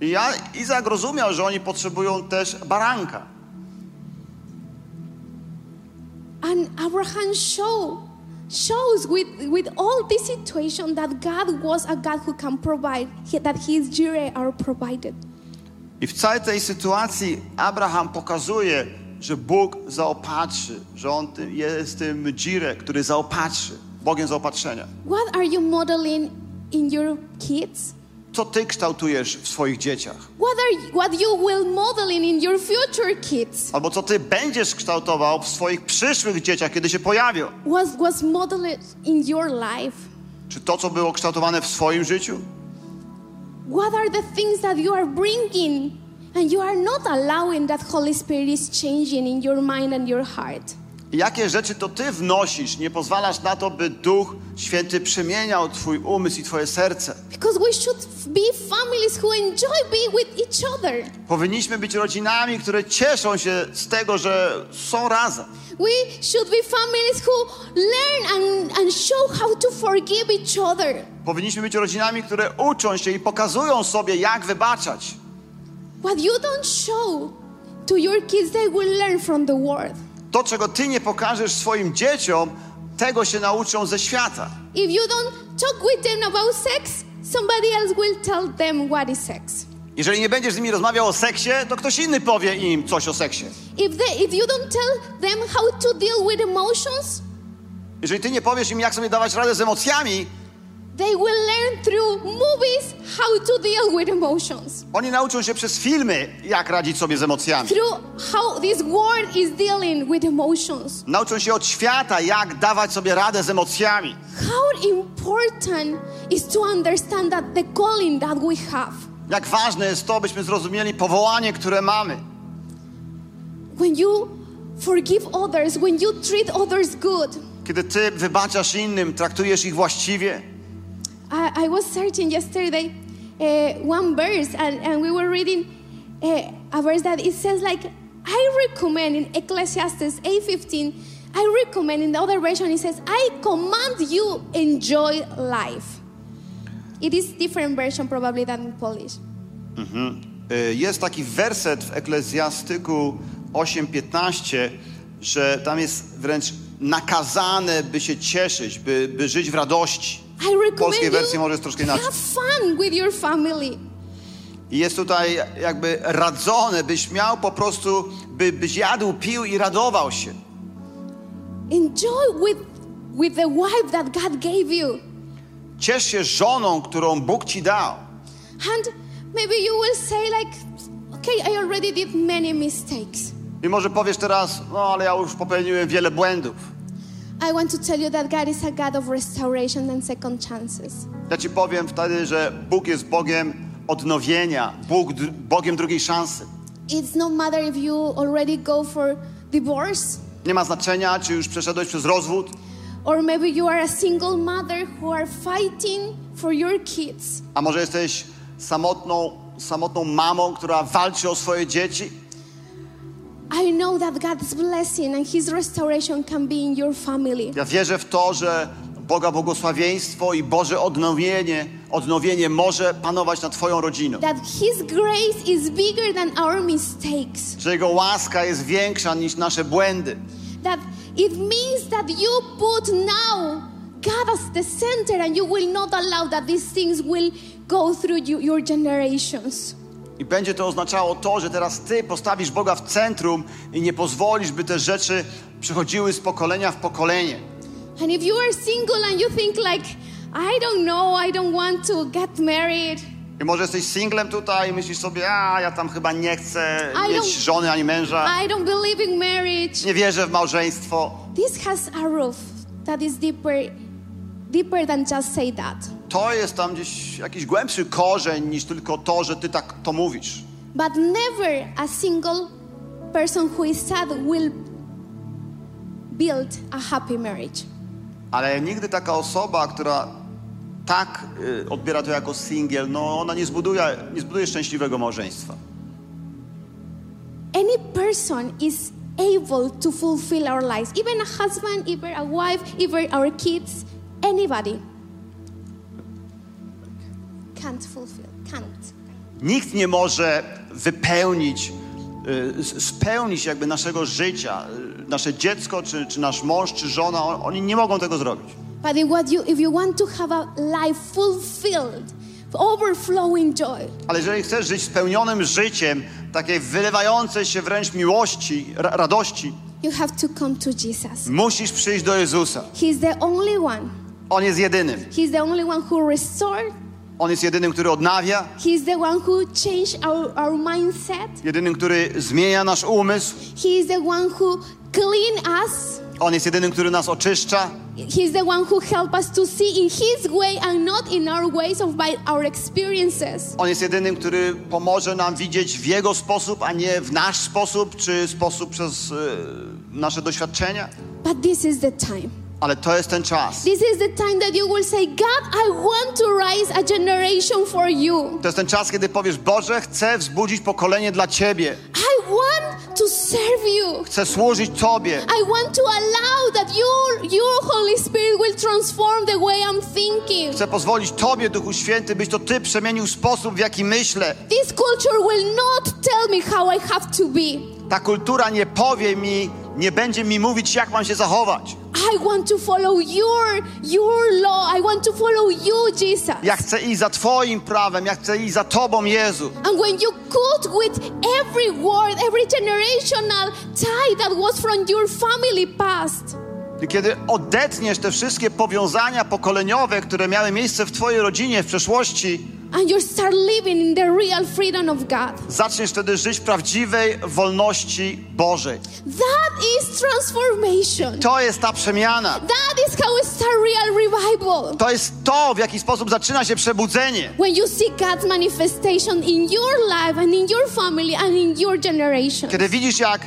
Speaker 3: I ja, Izak rozumiał, że oni potrzebują też baranka.
Speaker 2: And Abraham show, shows with, with all this situation that God was a God who can provide, he- that his Jireh are provided.
Speaker 3: I w całej tej sytuacji Abraham pokazuje, że Bóg zaopatrzy, że On jest tym dzirę, który zaopatrzy, Bogiem zaopatrzenia.
Speaker 2: What are you modeling in your kids?
Speaker 3: Co Ty kształtujesz w swoich dzieciach?
Speaker 2: What are what you will modeling in your future kids?
Speaker 3: Albo co Ty będziesz kształtował w swoich przyszłych dzieciach, kiedy się pojawią?
Speaker 2: Was was modeled in your life?
Speaker 3: Czy to, co było kształtowane w swoim życiu?
Speaker 2: What are the things that you are bringing and you are not allowing that Holy Spirit is changing in your mind and your heart?
Speaker 3: I jakie rzeczy to Ty wnosisz, nie pozwalasz na to, by Duch Święty przemieniał Twój umysł i Twoje serce?
Speaker 2: Because we should be families who enjoy being with each other.
Speaker 3: Powinniśmy być rodzinami, które cieszą się z tego, że są razem.
Speaker 2: We should be families who learn and, and show how to forgive each other.
Speaker 3: Powinniśmy być rodzinami, które uczą się i pokazują sobie, jak wybaczać.
Speaker 2: What you don't show to your kids, they will learn from the world.
Speaker 3: To, czego Ty nie pokażesz swoim dzieciom, tego się nauczą ze świata.
Speaker 2: If you don't talk with them about sex, somebody else will tell them what is sex.
Speaker 3: Jeżeli nie będziesz z nimi rozmawiał o seksie, to ktoś inny powie im coś o seksie.
Speaker 2: If they, if you don't tell them how to deal with emotions,
Speaker 3: Jeżeli Ty nie powiesz im, jak sobie dawać radę z emocjami,
Speaker 2: they will learn through movies how to deal with emotions.
Speaker 3: oni nauczą się przez filmy, jak radzić sobie z emocjami.
Speaker 2: Through how this world is dealing with emotions.
Speaker 3: Nauczą się od świata, jak dawać sobie radę z emocjami.
Speaker 2: How important is to understand that the calling that we have.
Speaker 3: Jak ważne jest to, byśmy zrozumieli powołanie, które mamy.
Speaker 2: When you forgive others, when you treat others good.
Speaker 3: Kiedy Ty wybaczasz innym, traktujesz ich właściwie.
Speaker 2: I, I was searching yesterday uh, one verse, and, and we were reading uh, a verse that it says like, I recommend in Ecclesiastes 8:15. I recommend in the other version it says, I command you enjoy life. It is different version probably than in Polish.
Speaker 3: Y, Jest taki werset w Eklezjastyku 8:15, że tam jest wręcz nakazane, by się cieszyć, by, by żyć w radości.
Speaker 2: I
Speaker 3: W polskiej wersji może jest troszkę inaczej.
Speaker 2: have fun with your family.
Speaker 3: I jest tutaj jakby radzone, byś miał po prostu, by, byś jadł, pił i radował się.
Speaker 2: Enjoy with with the wife that God gave you.
Speaker 3: Ciesz się żoną, którą Bóg ci dał.
Speaker 2: And maybe you will say like, okay, I already did many mistakes.
Speaker 3: I może powiesz teraz, no ale ja już popełniłem wiele błędów.
Speaker 2: I want to tell you that God is a God of restoration and second chances.
Speaker 3: Ja ci powiem wtedy, że Bóg jest Bogiem odnowienia, Bóg, Bogiem drugiej szansy.
Speaker 2: It's no matter if you already go for divorce
Speaker 3: Nie ma znaczenia, czy już przeszedłeś przez rozwód,
Speaker 2: or maybe you are a single mother who are fighting for your kids.
Speaker 3: a może jesteś samotną, samotną mamą, która walczy o swoje dzieci.
Speaker 2: I know that God's blessing and His restoration can be in your family.
Speaker 3: Ja wierzę w to, że Boga błogosławieństwo i Boże odnowienie, odnowienie może panować nad Twoją rodziną.
Speaker 2: That His grace is bigger than our mistakes.
Speaker 3: Że Jego łaska jest większa niż nasze błędy.
Speaker 2: That it means that you put now God as the center and you will not allow that these things will go through you, your generations.
Speaker 3: I będzie to oznaczało to, że teraz Ty postawisz Boga w centrum i nie pozwolisz, by te rzeczy przechodziły z pokolenia w pokolenie.
Speaker 2: And if you are single and you think like, I don't know, I don't want to get married,
Speaker 3: I może jesteś singlem tutaj i myślisz sobie, a ja tam chyba nie chcę
Speaker 2: I
Speaker 3: mieć żony ani męża.
Speaker 2: I don't believe in marriage.
Speaker 3: Nie wierzę w małżeństwo.
Speaker 2: This has a roof that is deeper, deeper than just say that.
Speaker 3: To jest tam gdzieś jakiś głębszy korzeń niż tylko to, że ty tak to mówisz.
Speaker 2: But never a single person who is sad will build a happy marriage.
Speaker 3: Ale nigdy taka osoba, która tak y, odbiera to jako singiel, no ona nie zbuduje, nie zbuduje szczęśliwego małżeństwa.
Speaker 2: Any person is able to fulfill our lives, even a husband, even a wife, even our kids, anybody can't fulfill, can't.
Speaker 3: Nikt nie może wypełnić, y, spełnić jakby naszego życia. Y, Nasze dziecko, czy, czy nasz mąż, czy żona, on- oni nie mogą tego zrobić.
Speaker 2: But what you, if you want to have a life fulfilled, overflowing joy,
Speaker 3: Ale jeżeli chcesz żyć spełnionym życiem, takiej wylewającej się wręcz miłości, ra- radości,
Speaker 2: you have to come to Jesus.
Speaker 3: musisz przyjść do Jezusa.
Speaker 2: He's the only one.
Speaker 3: On jest jedynym.
Speaker 2: He's the only one who restored.
Speaker 3: On jest jedynym, który odnawia,
Speaker 2: He's the one who changed our, our mindset.
Speaker 3: jedynym, który zmienia nasz umysł.
Speaker 2: He is the one who clean us.
Speaker 3: On jest jedynym, który nas oczyszcza.
Speaker 2: He's the one who help us to see in His way and not in our ways of by our experiences.
Speaker 3: On jest jedynym, który pomoże nam widzieć w Jego sposób, a nie w nasz sposób, czy sposób przez y, nasze doświadczenia.
Speaker 2: But this is the time.
Speaker 3: Ale to jest ten czas.
Speaker 2: This is the time that you will say, God, I want to rise a generation for you.
Speaker 3: To jest ten czas, kiedy powiesz, Boże, chcę wzbudzić pokolenie dla Ciebie.
Speaker 2: I want to serve you.
Speaker 3: Chcę służyć Tobie.
Speaker 2: I want to allow that your, your Holy Spirit will transform the way I'm thinking.
Speaker 3: Chcę pozwolić Tobie, Duchu Święty, byś to Ty przemienił sposób, w jaki myślę.
Speaker 2: This culture will not tell me how I have to be.
Speaker 3: Ta kultura nie powie mi, nie będzie mi mówić, jak mam się zachować.
Speaker 2: I want to follow your your law. I want to follow you, Jesus.
Speaker 3: Ja chcę iść za Twoim prawem, ja chcę iść za Tobą, Jezu.
Speaker 2: And when you cut with every word, every generational tie that was from your family past,
Speaker 3: I kiedy odetniesz te wszystkie powiązania pokoleniowe, które miały miejsce w Twojej rodzinie w przeszłości,
Speaker 2: and you start living in the real freedom of God,
Speaker 3: zaczniesz wtedy żyć w prawdziwej wolności Bożej.
Speaker 2: that is transformation.
Speaker 3: To jest ta przemiana.
Speaker 2: That is how we start real revival.
Speaker 3: To jest to, w jaki sposób zaczyna się przebudzenie.
Speaker 2: When you see God's manifestation in your life and in your family and in your generation.
Speaker 3: Kiedy widzisz, jak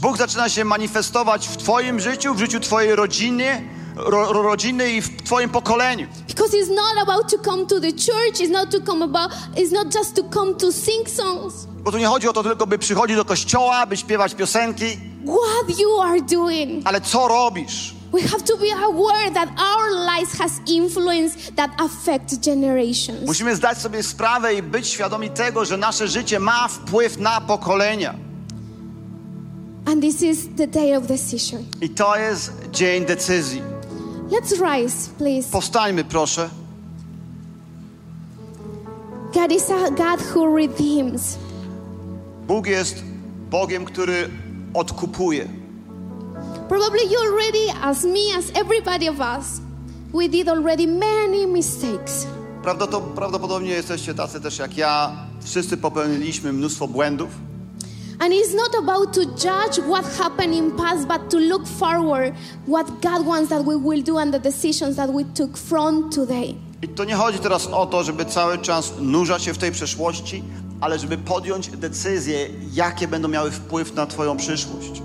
Speaker 3: Bóg zaczyna się manifestować w Twoim życiu, w życiu Twojej rodziny, ro, ro- rodziny i w Twoim pokoleniu.
Speaker 2: Because it's not about to come to the church, it's not to come about it's not just to come to sing songs.
Speaker 3: Bo tu nie chodzi o to tylko, by przychodzić do kościoła, by śpiewać piosenki,
Speaker 2: What you are doing.
Speaker 3: ale co robisz?
Speaker 2: We have to be aware that our lives has influence that affect generations.
Speaker 3: Musimy zdać sobie sprawę i być świadomi tego, że nasze życie ma wpływ na pokolenia.
Speaker 2: And this is the day of decision.
Speaker 3: I to jest dzień decyzji.
Speaker 2: Let's rise, please.
Speaker 3: Powstańmy, proszę.
Speaker 2: God is a God who redeems.
Speaker 3: Bóg jest Bogiem, który odkupuje.
Speaker 2: Probably you already, as me, as everybody of us, we did already many mistakes.
Speaker 3: Prawdopodobnie jesteście tacy też jak ja. Wszyscy popełniliśmy mnóstwo błędów.
Speaker 2: And it's not about to judge what happened in past, but to look forward what God wants that we will do and the decisions that we took from today.
Speaker 3: I to nie chodzi teraz o to, żeby cały czas nurzać się w tej przeszłości, ale żeby podjąć decyzje, jakie będą miały wpływ na Twoją przyszłość.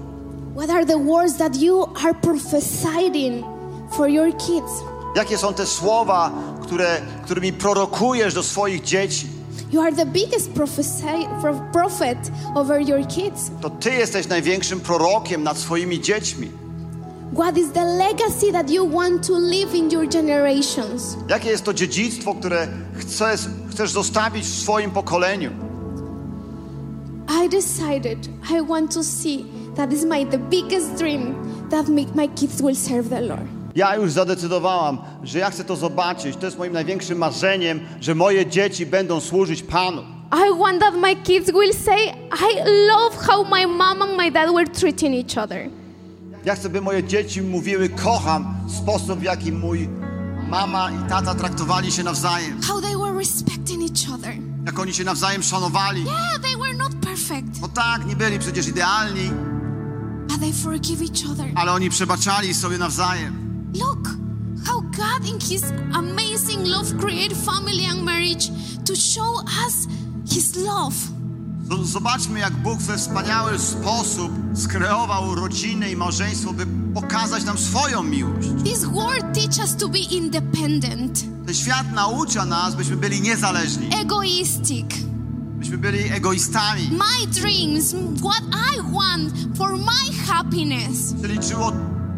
Speaker 2: What are the words that you are prophesying for your kids?
Speaker 3: Jakie są te słowa, które, którymi prorokujesz do swoich dzieci?
Speaker 2: You are the biggest prophet over your kids.
Speaker 3: To Ty jesteś największym prorokiem nad swoimi dziećmi.
Speaker 2: What is the legacy that you want to live in your generations?
Speaker 3: Jakie jest to dziedzictwo, które chcesz, chcesz zostawić w swoim pokoleniu?
Speaker 2: I decided I want to see that is my the biggest dream that make my kids will serve the Lord.
Speaker 3: Ja już zadecydowałam, że ja chcę to zobaczyć. To jest moim największym marzeniem, że moje dzieci będą służyć Panu.
Speaker 2: I want that my kids will say, I love how my mom and my dad were treating each other.
Speaker 3: Ja chcę, by moje dzieci mówiły, kocham sposób, w jaki mój mama i tata traktowali się nawzajem.
Speaker 2: How they were respecting each other.
Speaker 3: Jak oni się nawzajem szanowali.
Speaker 2: Yeah, they were not perfect,
Speaker 3: No tak, nie byli przecież idealni,
Speaker 2: but they forgive each other.
Speaker 3: ale oni przebaczali sobie nawzajem.
Speaker 2: Look how God in His amazing love, create family and marriage to show us His love.
Speaker 3: Zobaczmy, jak Bóg we wspaniały sposób skreował rodzinę i małżeństwo, by pokazać nam swoją miłość.
Speaker 2: This world teaches us to be independent,
Speaker 3: Ten świat naucza nas, byśmy byli niezależni,
Speaker 2: egoistic.
Speaker 3: byśmy byli egoistami.
Speaker 2: My dreams, what I want for my happiness.
Speaker 3: Czyli liczyło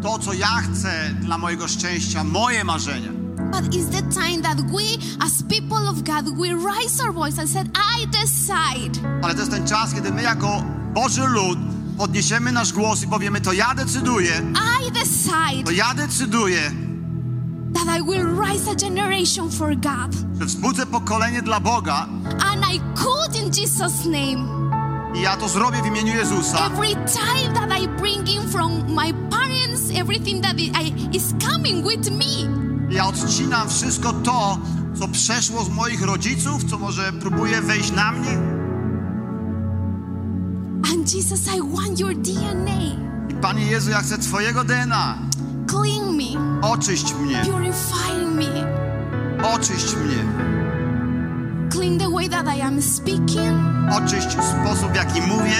Speaker 3: to, co ja chcę dla mojego szczęścia, moje marzenia.
Speaker 2: But it's the time that we, as people of God, we raise our voice and said, I decide.
Speaker 3: Ale to jest ten czas, kiedy my jako Boży lud podniesiemy nasz głos i powiemy, to ja decyduję,
Speaker 2: I decide
Speaker 3: to ja decyduję,
Speaker 2: that I will raise a generation for God.
Speaker 3: że wzbudzę pokolenie dla Boga
Speaker 2: And I could in Jesus' name.
Speaker 3: I ja to zrobię w imieniu Jezusa.
Speaker 2: Every time that I bring in from my parents, everything that I, is coming with me.
Speaker 3: Ja odcinam wszystko to, co przeszło z moich rodziców, co może próbuje wejść na mnie.
Speaker 2: And Jesus, I want your DNA.
Speaker 3: I Panie Jezu, ja chcę Twojego DNA.
Speaker 2: Clean me,
Speaker 3: Oczyść mnie,
Speaker 2: purify me,
Speaker 3: oczyść mnie.
Speaker 2: Clean the way that I am speaking,
Speaker 3: Oczyść sposób, w jaki mówię,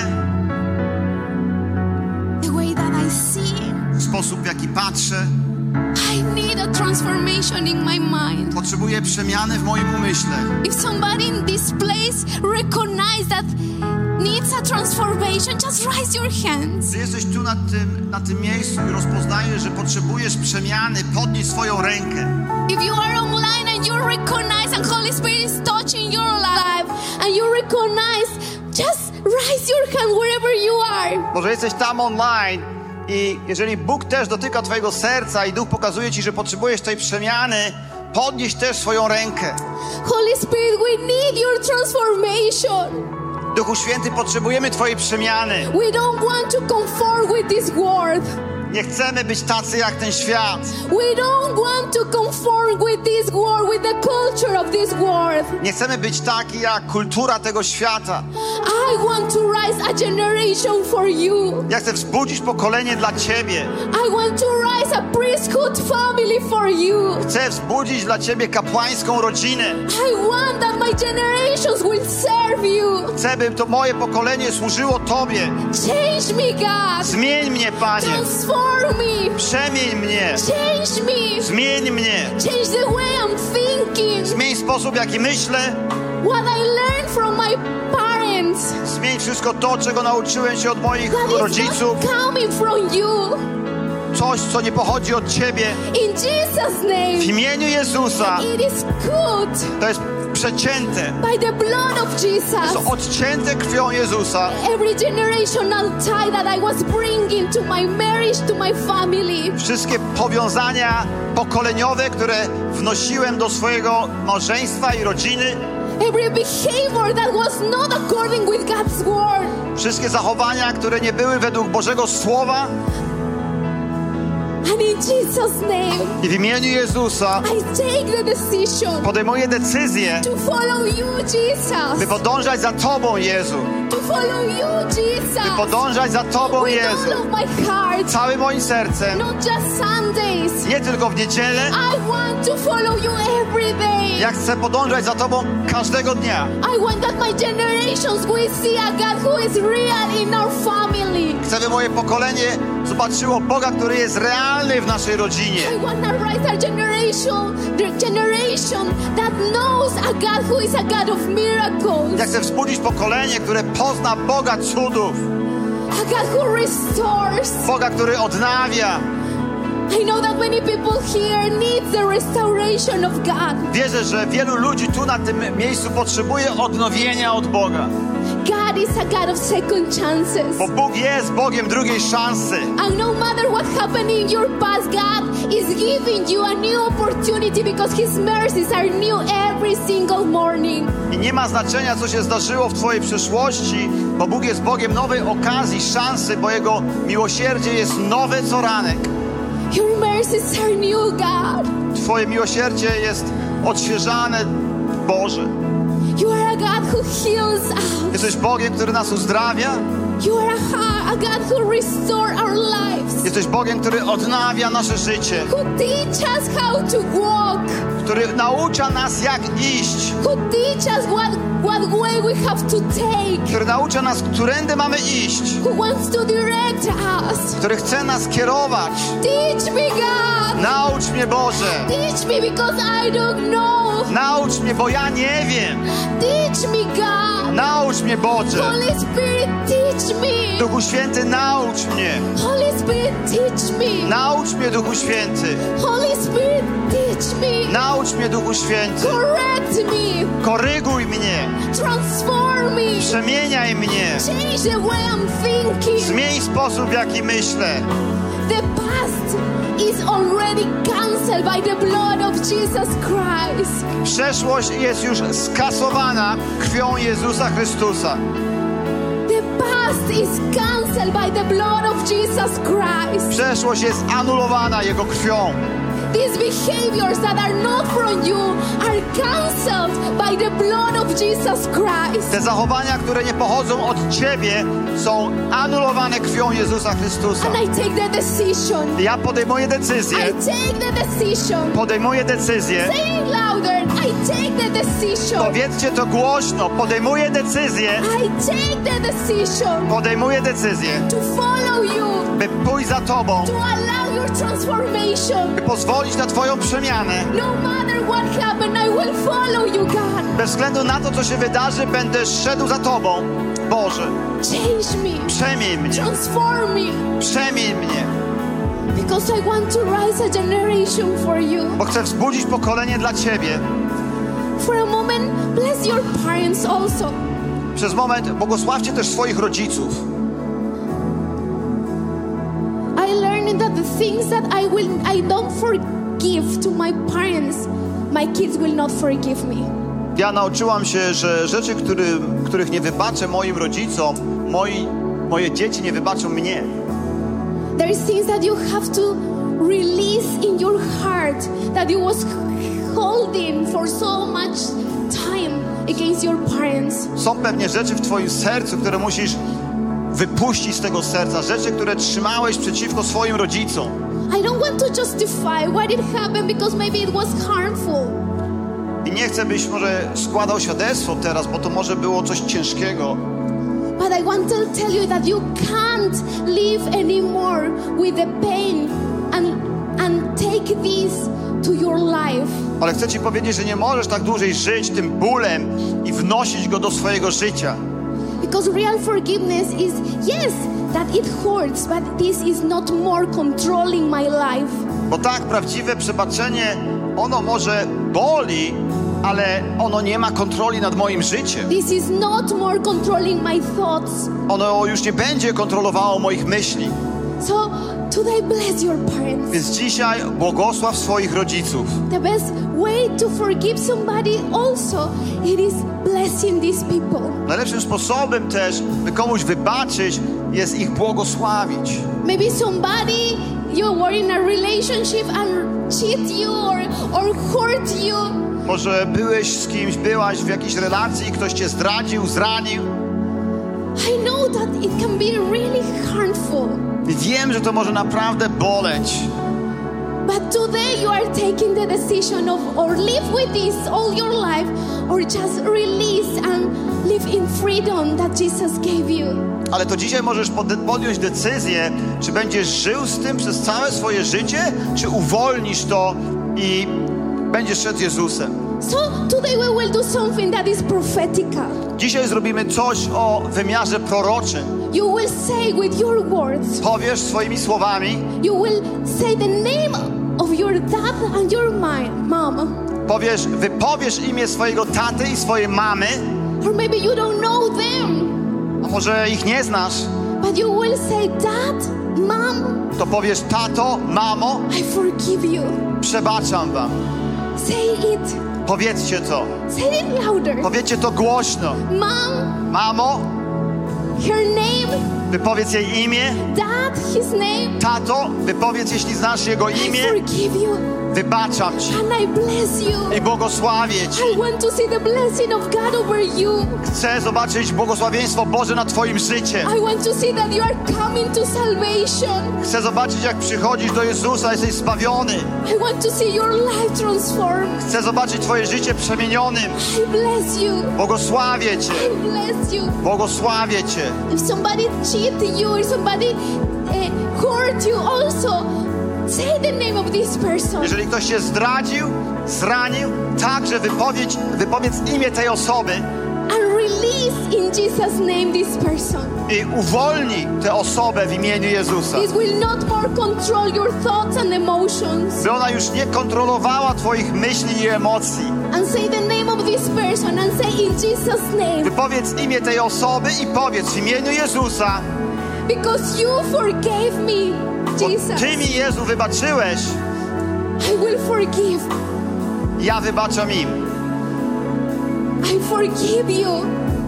Speaker 2: the way that I see.
Speaker 3: sposób, w jaki patrzę.
Speaker 2: I need a transformation in my mind.
Speaker 3: Potrzebuję przemiany w moim umyśle.
Speaker 2: If somebody in this place recognize that needs a transformation, just raise your hands.
Speaker 3: Gdy jesteś tu na tym, na tym miejscu i rozpoznajesz, że potrzebujesz przemiany, podnieś swoją rękę.
Speaker 2: If you are online and you recognize and Holy Spirit is touching your life and you recognize, just raise your hand wherever you are.
Speaker 3: Może jesteś tam online i jeżeli Bóg też dotyka Twojego serca i Duch pokazuje Ci, że potrzebujesz tej przemiany, podnieś też swoją rękę.
Speaker 2: Holy Spirit, we need your transformation.
Speaker 3: Duchu Święty, potrzebujemy Twojej przemiany.
Speaker 2: We don't want to conform with this world.
Speaker 3: Nie chcemy być tacy jak ten świat.
Speaker 2: We don't want to conform with this world, with the culture of this world.
Speaker 3: Nie chcemy być taki jak kultura tego świata.
Speaker 2: I want to rise a generation for you.
Speaker 3: Ja chcę wzbudzić pokolenie dla Ciebie.
Speaker 2: I want to rise a priesthood family for you.
Speaker 3: Chcę wzbudzić dla Ciebie kapłańską rodzinę.
Speaker 2: I want that my generations will serve you.
Speaker 3: Chcę, by to moje pokolenie służyło Tobie.
Speaker 2: Change me, God.
Speaker 3: Zmień mnie, Panie.
Speaker 2: Transform me.
Speaker 3: Przemień mnie.
Speaker 2: Change me.
Speaker 3: Zmień mnie.
Speaker 2: Change the way I'm thinking.
Speaker 3: Zmień sposób, w jaki myślę.
Speaker 2: What I learned from my parents.
Speaker 3: Zmień wszystko to, czego nauczyłem się od moich
Speaker 2: That is
Speaker 3: rodziców.
Speaker 2: not coming from you.
Speaker 3: Coś, co nie pochodzi od Ciebie.
Speaker 2: In Jesus'
Speaker 3: W
Speaker 2: name.
Speaker 3: imieniu Jezusa.
Speaker 2: It is good
Speaker 3: To jest przecięte.
Speaker 2: by the blood of Jesus.
Speaker 3: To odcięte krwią Jezusa.
Speaker 2: Every generational tie that I was bringing to my marriage, to my family.
Speaker 3: Wszystkie powiązania pokoleniowe, które wnosiłem do swojego małżeństwa i rodziny.
Speaker 2: Every behavior that was not according with God's word.
Speaker 3: Wszystkie zachowania, które nie były według Bożego Słowa. I w imieniu Jezusa
Speaker 2: I take the decision
Speaker 3: podejmuję decyzję,
Speaker 2: to follow you,
Speaker 3: by
Speaker 2: Jesus.
Speaker 3: podążać za Tobą, Jezu. By podążać za Tobą, Jezu. Całym moim sercem. Nie tylko w niedzielę.
Speaker 2: I want to follow you every day.
Speaker 3: Ja chcę podążać za Tobą każdego dnia. Chcę, by moje pokolenie zobaczyło Boga, który jest realny w naszej rodzinie.
Speaker 2: I want to raise a generation, the generation that knows a God who is a God of miracles,
Speaker 3: Ja chcę wzbudzić pokolenie, które pozna Boga cudów. Boga, który odnawia.
Speaker 2: I know that many people here need the restoration of God.
Speaker 3: Wierzę, że wielu ludzi tu na tym miejscu potrzebuje odnowienia od Boga.
Speaker 2: God is a God of second chances.
Speaker 3: Bo Bóg jest Bogiem drugiej szansy.
Speaker 2: And no matter what happened in your past, God is giving you a new opportunity because His mercies are new every single morning.
Speaker 3: I nie ma znaczenia, co się zdarzyło w Twojej przeszłości, bo Bóg jest Bogiem nowej okazji, szansy, bo Jego miłosierdzie jest nowe co ranek.
Speaker 2: Your mercies are new, God.
Speaker 3: Twoje miłosierdzie jest odświeżane, Boże.
Speaker 2: You are a God who heals us.
Speaker 3: Jesteś Bogiem, który nas uzdrawia.
Speaker 2: You are a, ha- a God who restore our lives,
Speaker 3: Jesteś Bogiem, który odnawia nasze życie,
Speaker 2: who teach us how to walk,
Speaker 3: który naucza nas jak iść,
Speaker 2: who teach us what, what way we have to take,
Speaker 3: który naucza nas, którędy mamy iść,
Speaker 2: who wants to direct us.
Speaker 3: który chce nas kierować.
Speaker 2: Teach me, God.
Speaker 3: Naucz mnie, Boże!
Speaker 2: Teach me because I don't know.
Speaker 3: Naucz mnie, bo ja nie wiem!
Speaker 2: Teach me, God.
Speaker 3: Naucz mnie, Boże!
Speaker 2: Holy Spirit, teach me.
Speaker 3: Duchu Święty, naucz mnie!
Speaker 2: Holy Spirit, teach me.
Speaker 3: Naucz mnie, Duchu Święty!
Speaker 2: Holy Spirit, teach me.
Speaker 3: Naucz mnie, Duchu Święty!
Speaker 2: Correct me.
Speaker 3: Koryguj mnie!
Speaker 2: Transform me.
Speaker 3: Przemieniaj mnie!
Speaker 2: Change the way I'm thinking.
Speaker 3: Zmień sposób, w jaki myślę.
Speaker 2: The past is already cancelled by the blood of Jesus Christ.
Speaker 3: Przeszłość jest już skasowana krwią Jezusa Chrystusa.
Speaker 2: The past is cancelled
Speaker 3: Przeszłość jest anulowana Jego krwią.
Speaker 2: These behaviors that are not from you are cancelled by the blood of Jesus Christ.
Speaker 3: Te zachowania, które nie pochodzą od Ciebie, są anulowane krwią Jezusa Chrystusa.
Speaker 2: And I take the decision.
Speaker 3: Ja podejmuję
Speaker 2: I
Speaker 3: decyzję,
Speaker 2: take the decision.
Speaker 3: podejmuję decyzję.
Speaker 2: Say it louder. I take the decision.
Speaker 3: Powiedzcie to głośno. Podejmuję decyzję,
Speaker 2: I take the decision
Speaker 3: podejmuję decyzję,
Speaker 2: to follow you,
Speaker 3: by pójść za Tobą,
Speaker 2: to allow.
Speaker 3: By pozwolić na Twoją przemianę.
Speaker 2: No matter what happened, I will follow you, God.
Speaker 3: Bez względu na to, co się wydarzy, będę szedł za Tobą. Boże,
Speaker 2: Change me,
Speaker 3: przemień mnie,
Speaker 2: transform me,
Speaker 3: przemień mnie,
Speaker 2: because I want to rise a generation for you.
Speaker 3: bo chcę wzbudzić pokolenie dla Ciebie.
Speaker 2: For a moment, bless your parents also.
Speaker 3: Przez moment błogosławcie też swoich rodziców.
Speaker 2: Things that I will I don't forgive to my parents, my kids will not forgive me.
Speaker 3: Ja nauczyłam się, że rzeczy, który, których nie wybaczę moim rodzicom, moi, moje dzieci nie wybaczą mnie.
Speaker 2: There is things that you have to release in your heart that you was holding for so much time against your parents.
Speaker 3: Są pewnie rzeczy w Twoim sercu, które musisz wypuścić z tego serca. Rzeczy, które trzymałeś przeciwko swoim rodzicom.
Speaker 2: I don't want to justify why it happened because maybe it was harmful.
Speaker 3: I nie chcę, byś może składał świadectwo teraz, bo to może było coś ciężkiego.
Speaker 2: But I want to tell you that you can't live anymore with the pain and and take this to your life.
Speaker 3: Ale chcę Ci powiedzieć, że nie możesz tak dłużej żyć tym bólem i wnosić go do swojego życia.
Speaker 2: Because real forgiveness is yes, that it hurts, but this is not more controlling my life.
Speaker 3: Bo tak, prawdziwe przebaczenie, ono może boli, ale ono nie ma kontroli nad moim życiem.
Speaker 2: This is not more controlling my thoughts.
Speaker 3: Ono już nie będzie kontrolowało moich myśli.
Speaker 2: So today bless your parents.
Speaker 3: Więc dzisiaj błogosław swoich rodziców.
Speaker 2: The best way to forgive somebody also it is blessing these people.
Speaker 3: Najlepszym sposobem też, by komuś wybaczyć, jest ich błogosławić.
Speaker 2: Maybe somebody you were in a relationship and cheat you or or hurt you.
Speaker 3: Może byłeś z kimś, byłaś w jakiejś relacji, ktoś cię zdradził, zranił.
Speaker 2: I know that it can be really harmful.
Speaker 3: Wiem, że to może naprawdę boleć.
Speaker 2: But today you are taking the decision of or live with this all your life or just release and live in freedom that Jesus gave you.
Speaker 3: Ale to dzisiaj możesz pod- podjąć decyzję, czy będziesz żył z tym przez całe swoje życie, czy uwolnisz to i będziesz szedł z Jezusem.
Speaker 2: So today we will do something that is prophetical.
Speaker 3: Dzisiaj zrobimy coś o wymiarze proroczym.
Speaker 2: You will say with your words,
Speaker 3: Powiesz swoimi słowami,
Speaker 2: you will say the name of your dad and your mom.
Speaker 3: powiesz, wypowiesz imię swojego taty i swojej mamy,
Speaker 2: Or maybe you don't know them,
Speaker 3: a może ich nie znasz,
Speaker 2: but you will say, Dad, Mom,
Speaker 3: to powiesz, tato, mamo,
Speaker 2: I forgive you.
Speaker 3: przebaczam wam.
Speaker 2: Say it.
Speaker 3: Powiedzcie to.
Speaker 2: Say it louder.
Speaker 3: Powiedzcie to głośno.
Speaker 2: Mom,
Speaker 3: Mamo,
Speaker 2: her name.
Speaker 3: wypowiedz jej imię.
Speaker 2: Dad, his name.
Speaker 3: Tato, wypowiedz, jeśli znasz jego
Speaker 2: I
Speaker 3: imię.
Speaker 2: forgive you.
Speaker 3: Wybaczam Ci
Speaker 2: and I bless you.
Speaker 3: i błogosławię Ci.
Speaker 2: I want to see the blessing of God over you.
Speaker 3: Chcę zobaczyć błogosławieństwo Boże nad Twoim życiem.
Speaker 2: I want to see that you are coming to salvation.
Speaker 3: Chcę zobaczyć, jak przychodzisz do Jezusa, jesteś zbawiony.
Speaker 2: I want to see your life transformed.
Speaker 3: Chcę zobaczyć Twoje życie przemienionym.
Speaker 2: I bless you.
Speaker 3: Błogosławię Cię.
Speaker 2: I bless you.
Speaker 3: Błogosławię Cię.
Speaker 2: If somebody cheated you or somebody uh, hurt you, also say the name of this person.
Speaker 3: Jeżeli ktoś Cię zdradził, zranił, także wypowiedź, wypowiedz imię tej osoby
Speaker 2: And release in Jesus' name this person.
Speaker 3: i uwolnij tę osobę w imieniu Jezusa.
Speaker 2: This will not more control your thoughts and emotions.
Speaker 3: By ona już nie kontrolowała Twoich myśli i emocji.
Speaker 2: And say the name of this person and say in Jesus' name.
Speaker 3: Wypowiedz imię tej osoby i powiedz w imieniu Jezusa,
Speaker 2: Because you forgave me, Jesus.
Speaker 3: Ty mi Jezu wybaczyłeś,
Speaker 2: I will forgive.
Speaker 3: ja wybaczam im.
Speaker 2: I forgive you.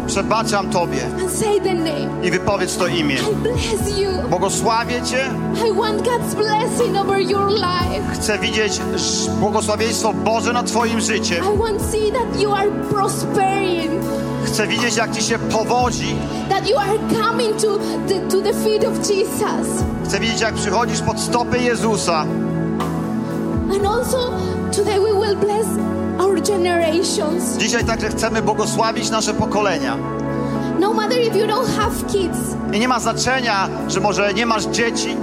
Speaker 3: Przebaczam Tobie
Speaker 2: And say the name.
Speaker 3: i wypowiedz to imię.
Speaker 2: I bless you.
Speaker 3: Błogosławię Cię,
Speaker 2: I want God's blessing over your life.
Speaker 3: chcę widzieć błogosławieństwo Boże nad Twoim życiem.
Speaker 2: I want see that you are prospering,
Speaker 3: Chcę widzieć, jak Ci się powodzi.
Speaker 2: that you are coming to the, to the feet of Jesus.
Speaker 3: Chcę widzieć, jak przychodzisz pod stopy Jezusa.
Speaker 2: And also, today we will bless our generations.
Speaker 3: Dzisiaj także chcemy błogosławić nasze pokolenia.
Speaker 2: No matter if you don't have kids,
Speaker 3: I nie ma znaczenia, że może nie masz dzieci,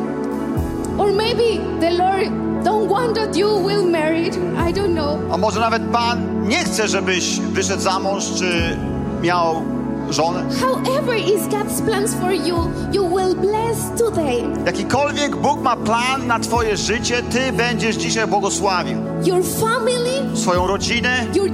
Speaker 2: or maybe the Lord don't want that you will marry. I don't know.
Speaker 3: a może nawet Pan nie chce, żebyś wyszedł za mąż, czy miał żonę.
Speaker 2: However is God's plans for you, you will bless today.
Speaker 3: Jakikolwiek Bóg ma plan na Twoje życie, Ty będziesz dzisiaj błogosławił.
Speaker 2: Your family,
Speaker 3: Swoją rodzinę,
Speaker 2: your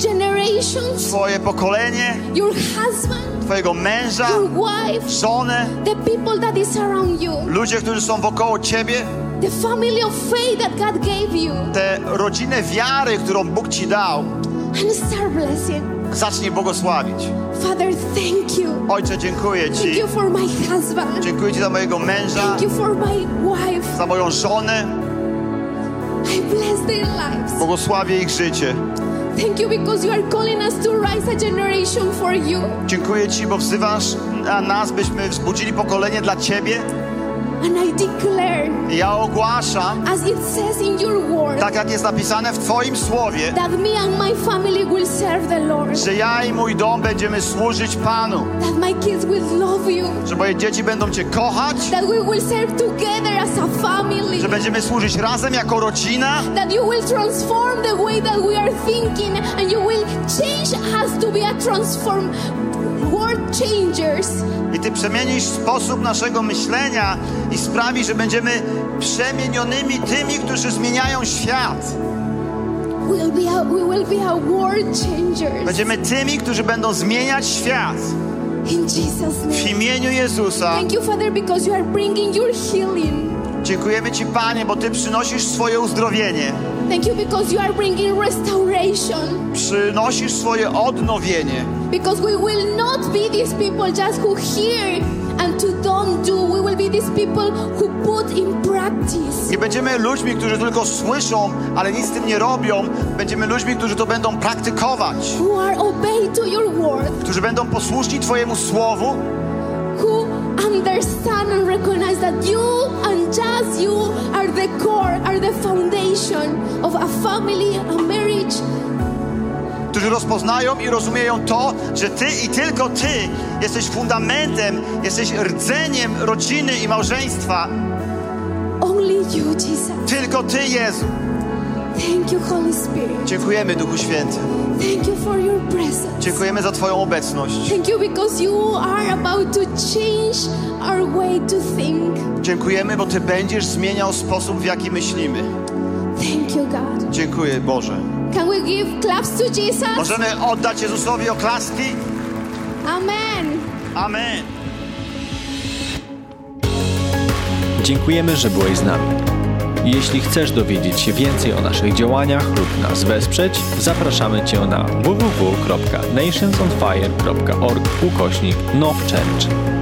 Speaker 3: swoje pokolenie,
Speaker 2: your husband,
Speaker 3: Twojego męża,
Speaker 2: your wife,
Speaker 3: żonę,
Speaker 2: the people that is around you,
Speaker 3: ludzie, którzy są wokoło Ciebie,
Speaker 2: the family of faith that God gave you,
Speaker 3: tę rodzinę wiary, którą Bóg Ci dał,
Speaker 2: and start blessing.
Speaker 3: zacznij błogosławić.
Speaker 2: Father, thank you.
Speaker 3: Ojcze, dziękuję
Speaker 2: Thank
Speaker 3: Ci.
Speaker 2: you for my husband.
Speaker 3: Dziękuję Ci za mojego męża,
Speaker 2: Thank you for my wife.
Speaker 3: za moją żonę.
Speaker 2: I bless their lives.
Speaker 3: Błogosławię ich życie.
Speaker 2: Thank you because you are calling us to rise a generation for you.
Speaker 3: Dziękuję Ci, bo wzywasz na nas, byśmy wzbudzili pokolenie dla Ciebie.
Speaker 2: And I declare,
Speaker 3: ja ogłaszam,
Speaker 2: as it says in your word,
Speaker 3: tak jak jest napisane w Twoim słowie,
Speaker 2: that me and my family will serve the Lord.
Speaker 3: że ja i mój dom będziemy służyć Panu.
Speaker 2: That my kids will love you.
Speaker 3: Że moje dzieci będą Cię kochać,
Speaker 2: That we will serve together as a family.
Speaker 3: że będziemy służyć razem jako rodzina,
Speaker 2: That you will transform the way that we are thinking and you will change us to be a transform world changers.
Speaker 3: I Ty przemienisz sposób naszego myślenia i sprawi, że będziemy przemienionymi tymi, którzy zmieniają świat. Będziemy tymi, którzy będą zmieniać świat. W imieniu Jezusa
Speaker 2: Thank you, Father, because you are bringing your healing.
Speaker 3: dziękujemy Ci, Panie, bo Ty przynosisz swoje uzdrowienie,
Speaker 2: Thank you because you are bringing restoration.
Speaker 3: przynosisz swoje odnowienie.
Speaker 2: Because we will not be these people just who hear and to don't do. We will be these people who put in practice.
Speaker 3: Nie będziemy ludźmi, którzy tylko słyszą, ale nic z tym nie robią. Będziemy ludźmi, którzy to będą praktykować,
Speaker 2: Who are obey to your word.
Speaker 3: którzy będą posłuszni Twojemu słowu,
Speaker 2: Who understand and recognize that you and just you are the core, are the foundation of a family, a marriage,
Speaker 3: którzy rozpoznają i rozumieją to, że Ty i tylko Ty jesteś fundamentem, jesteś rdzeniem rodziny i małżeństwa.
Speaker 2: only you, Jesus.
Speaker 3: Tylko Ty, Jezu.
Speaker 2: Thank you, Holy Spirit.
Speaker 3: Dziękujemy, Duchu Święty.
Speaker 2: Thank you for your presence.
Speaker 3: Dziękujemy za Twoją obecność.
Speaker 2: Thank you because you are about to change our way to think.
Speaker 3: Dziękujemy, bo Ty będziesz zmieniał sposób, w jaki myślimy.
Speaker 2: Thank you, God.
Speaker 3: Dziękuję, Boże.
Speaker 2: Can we give claps to Jesus?
Speaker 3: Możemy oddać Jezusowi oklaski?
Speaker 2: Amen.
Speaker 3: Amen.
Speaker 1: Dziękujemy, że byłeś z nami. Jeśli chcesz dowiedzieć się więcej o naszych działaniach lub nas wesprzeć, zapraszamy Cię na www.nationsonfire.org ukośnik nowchurch.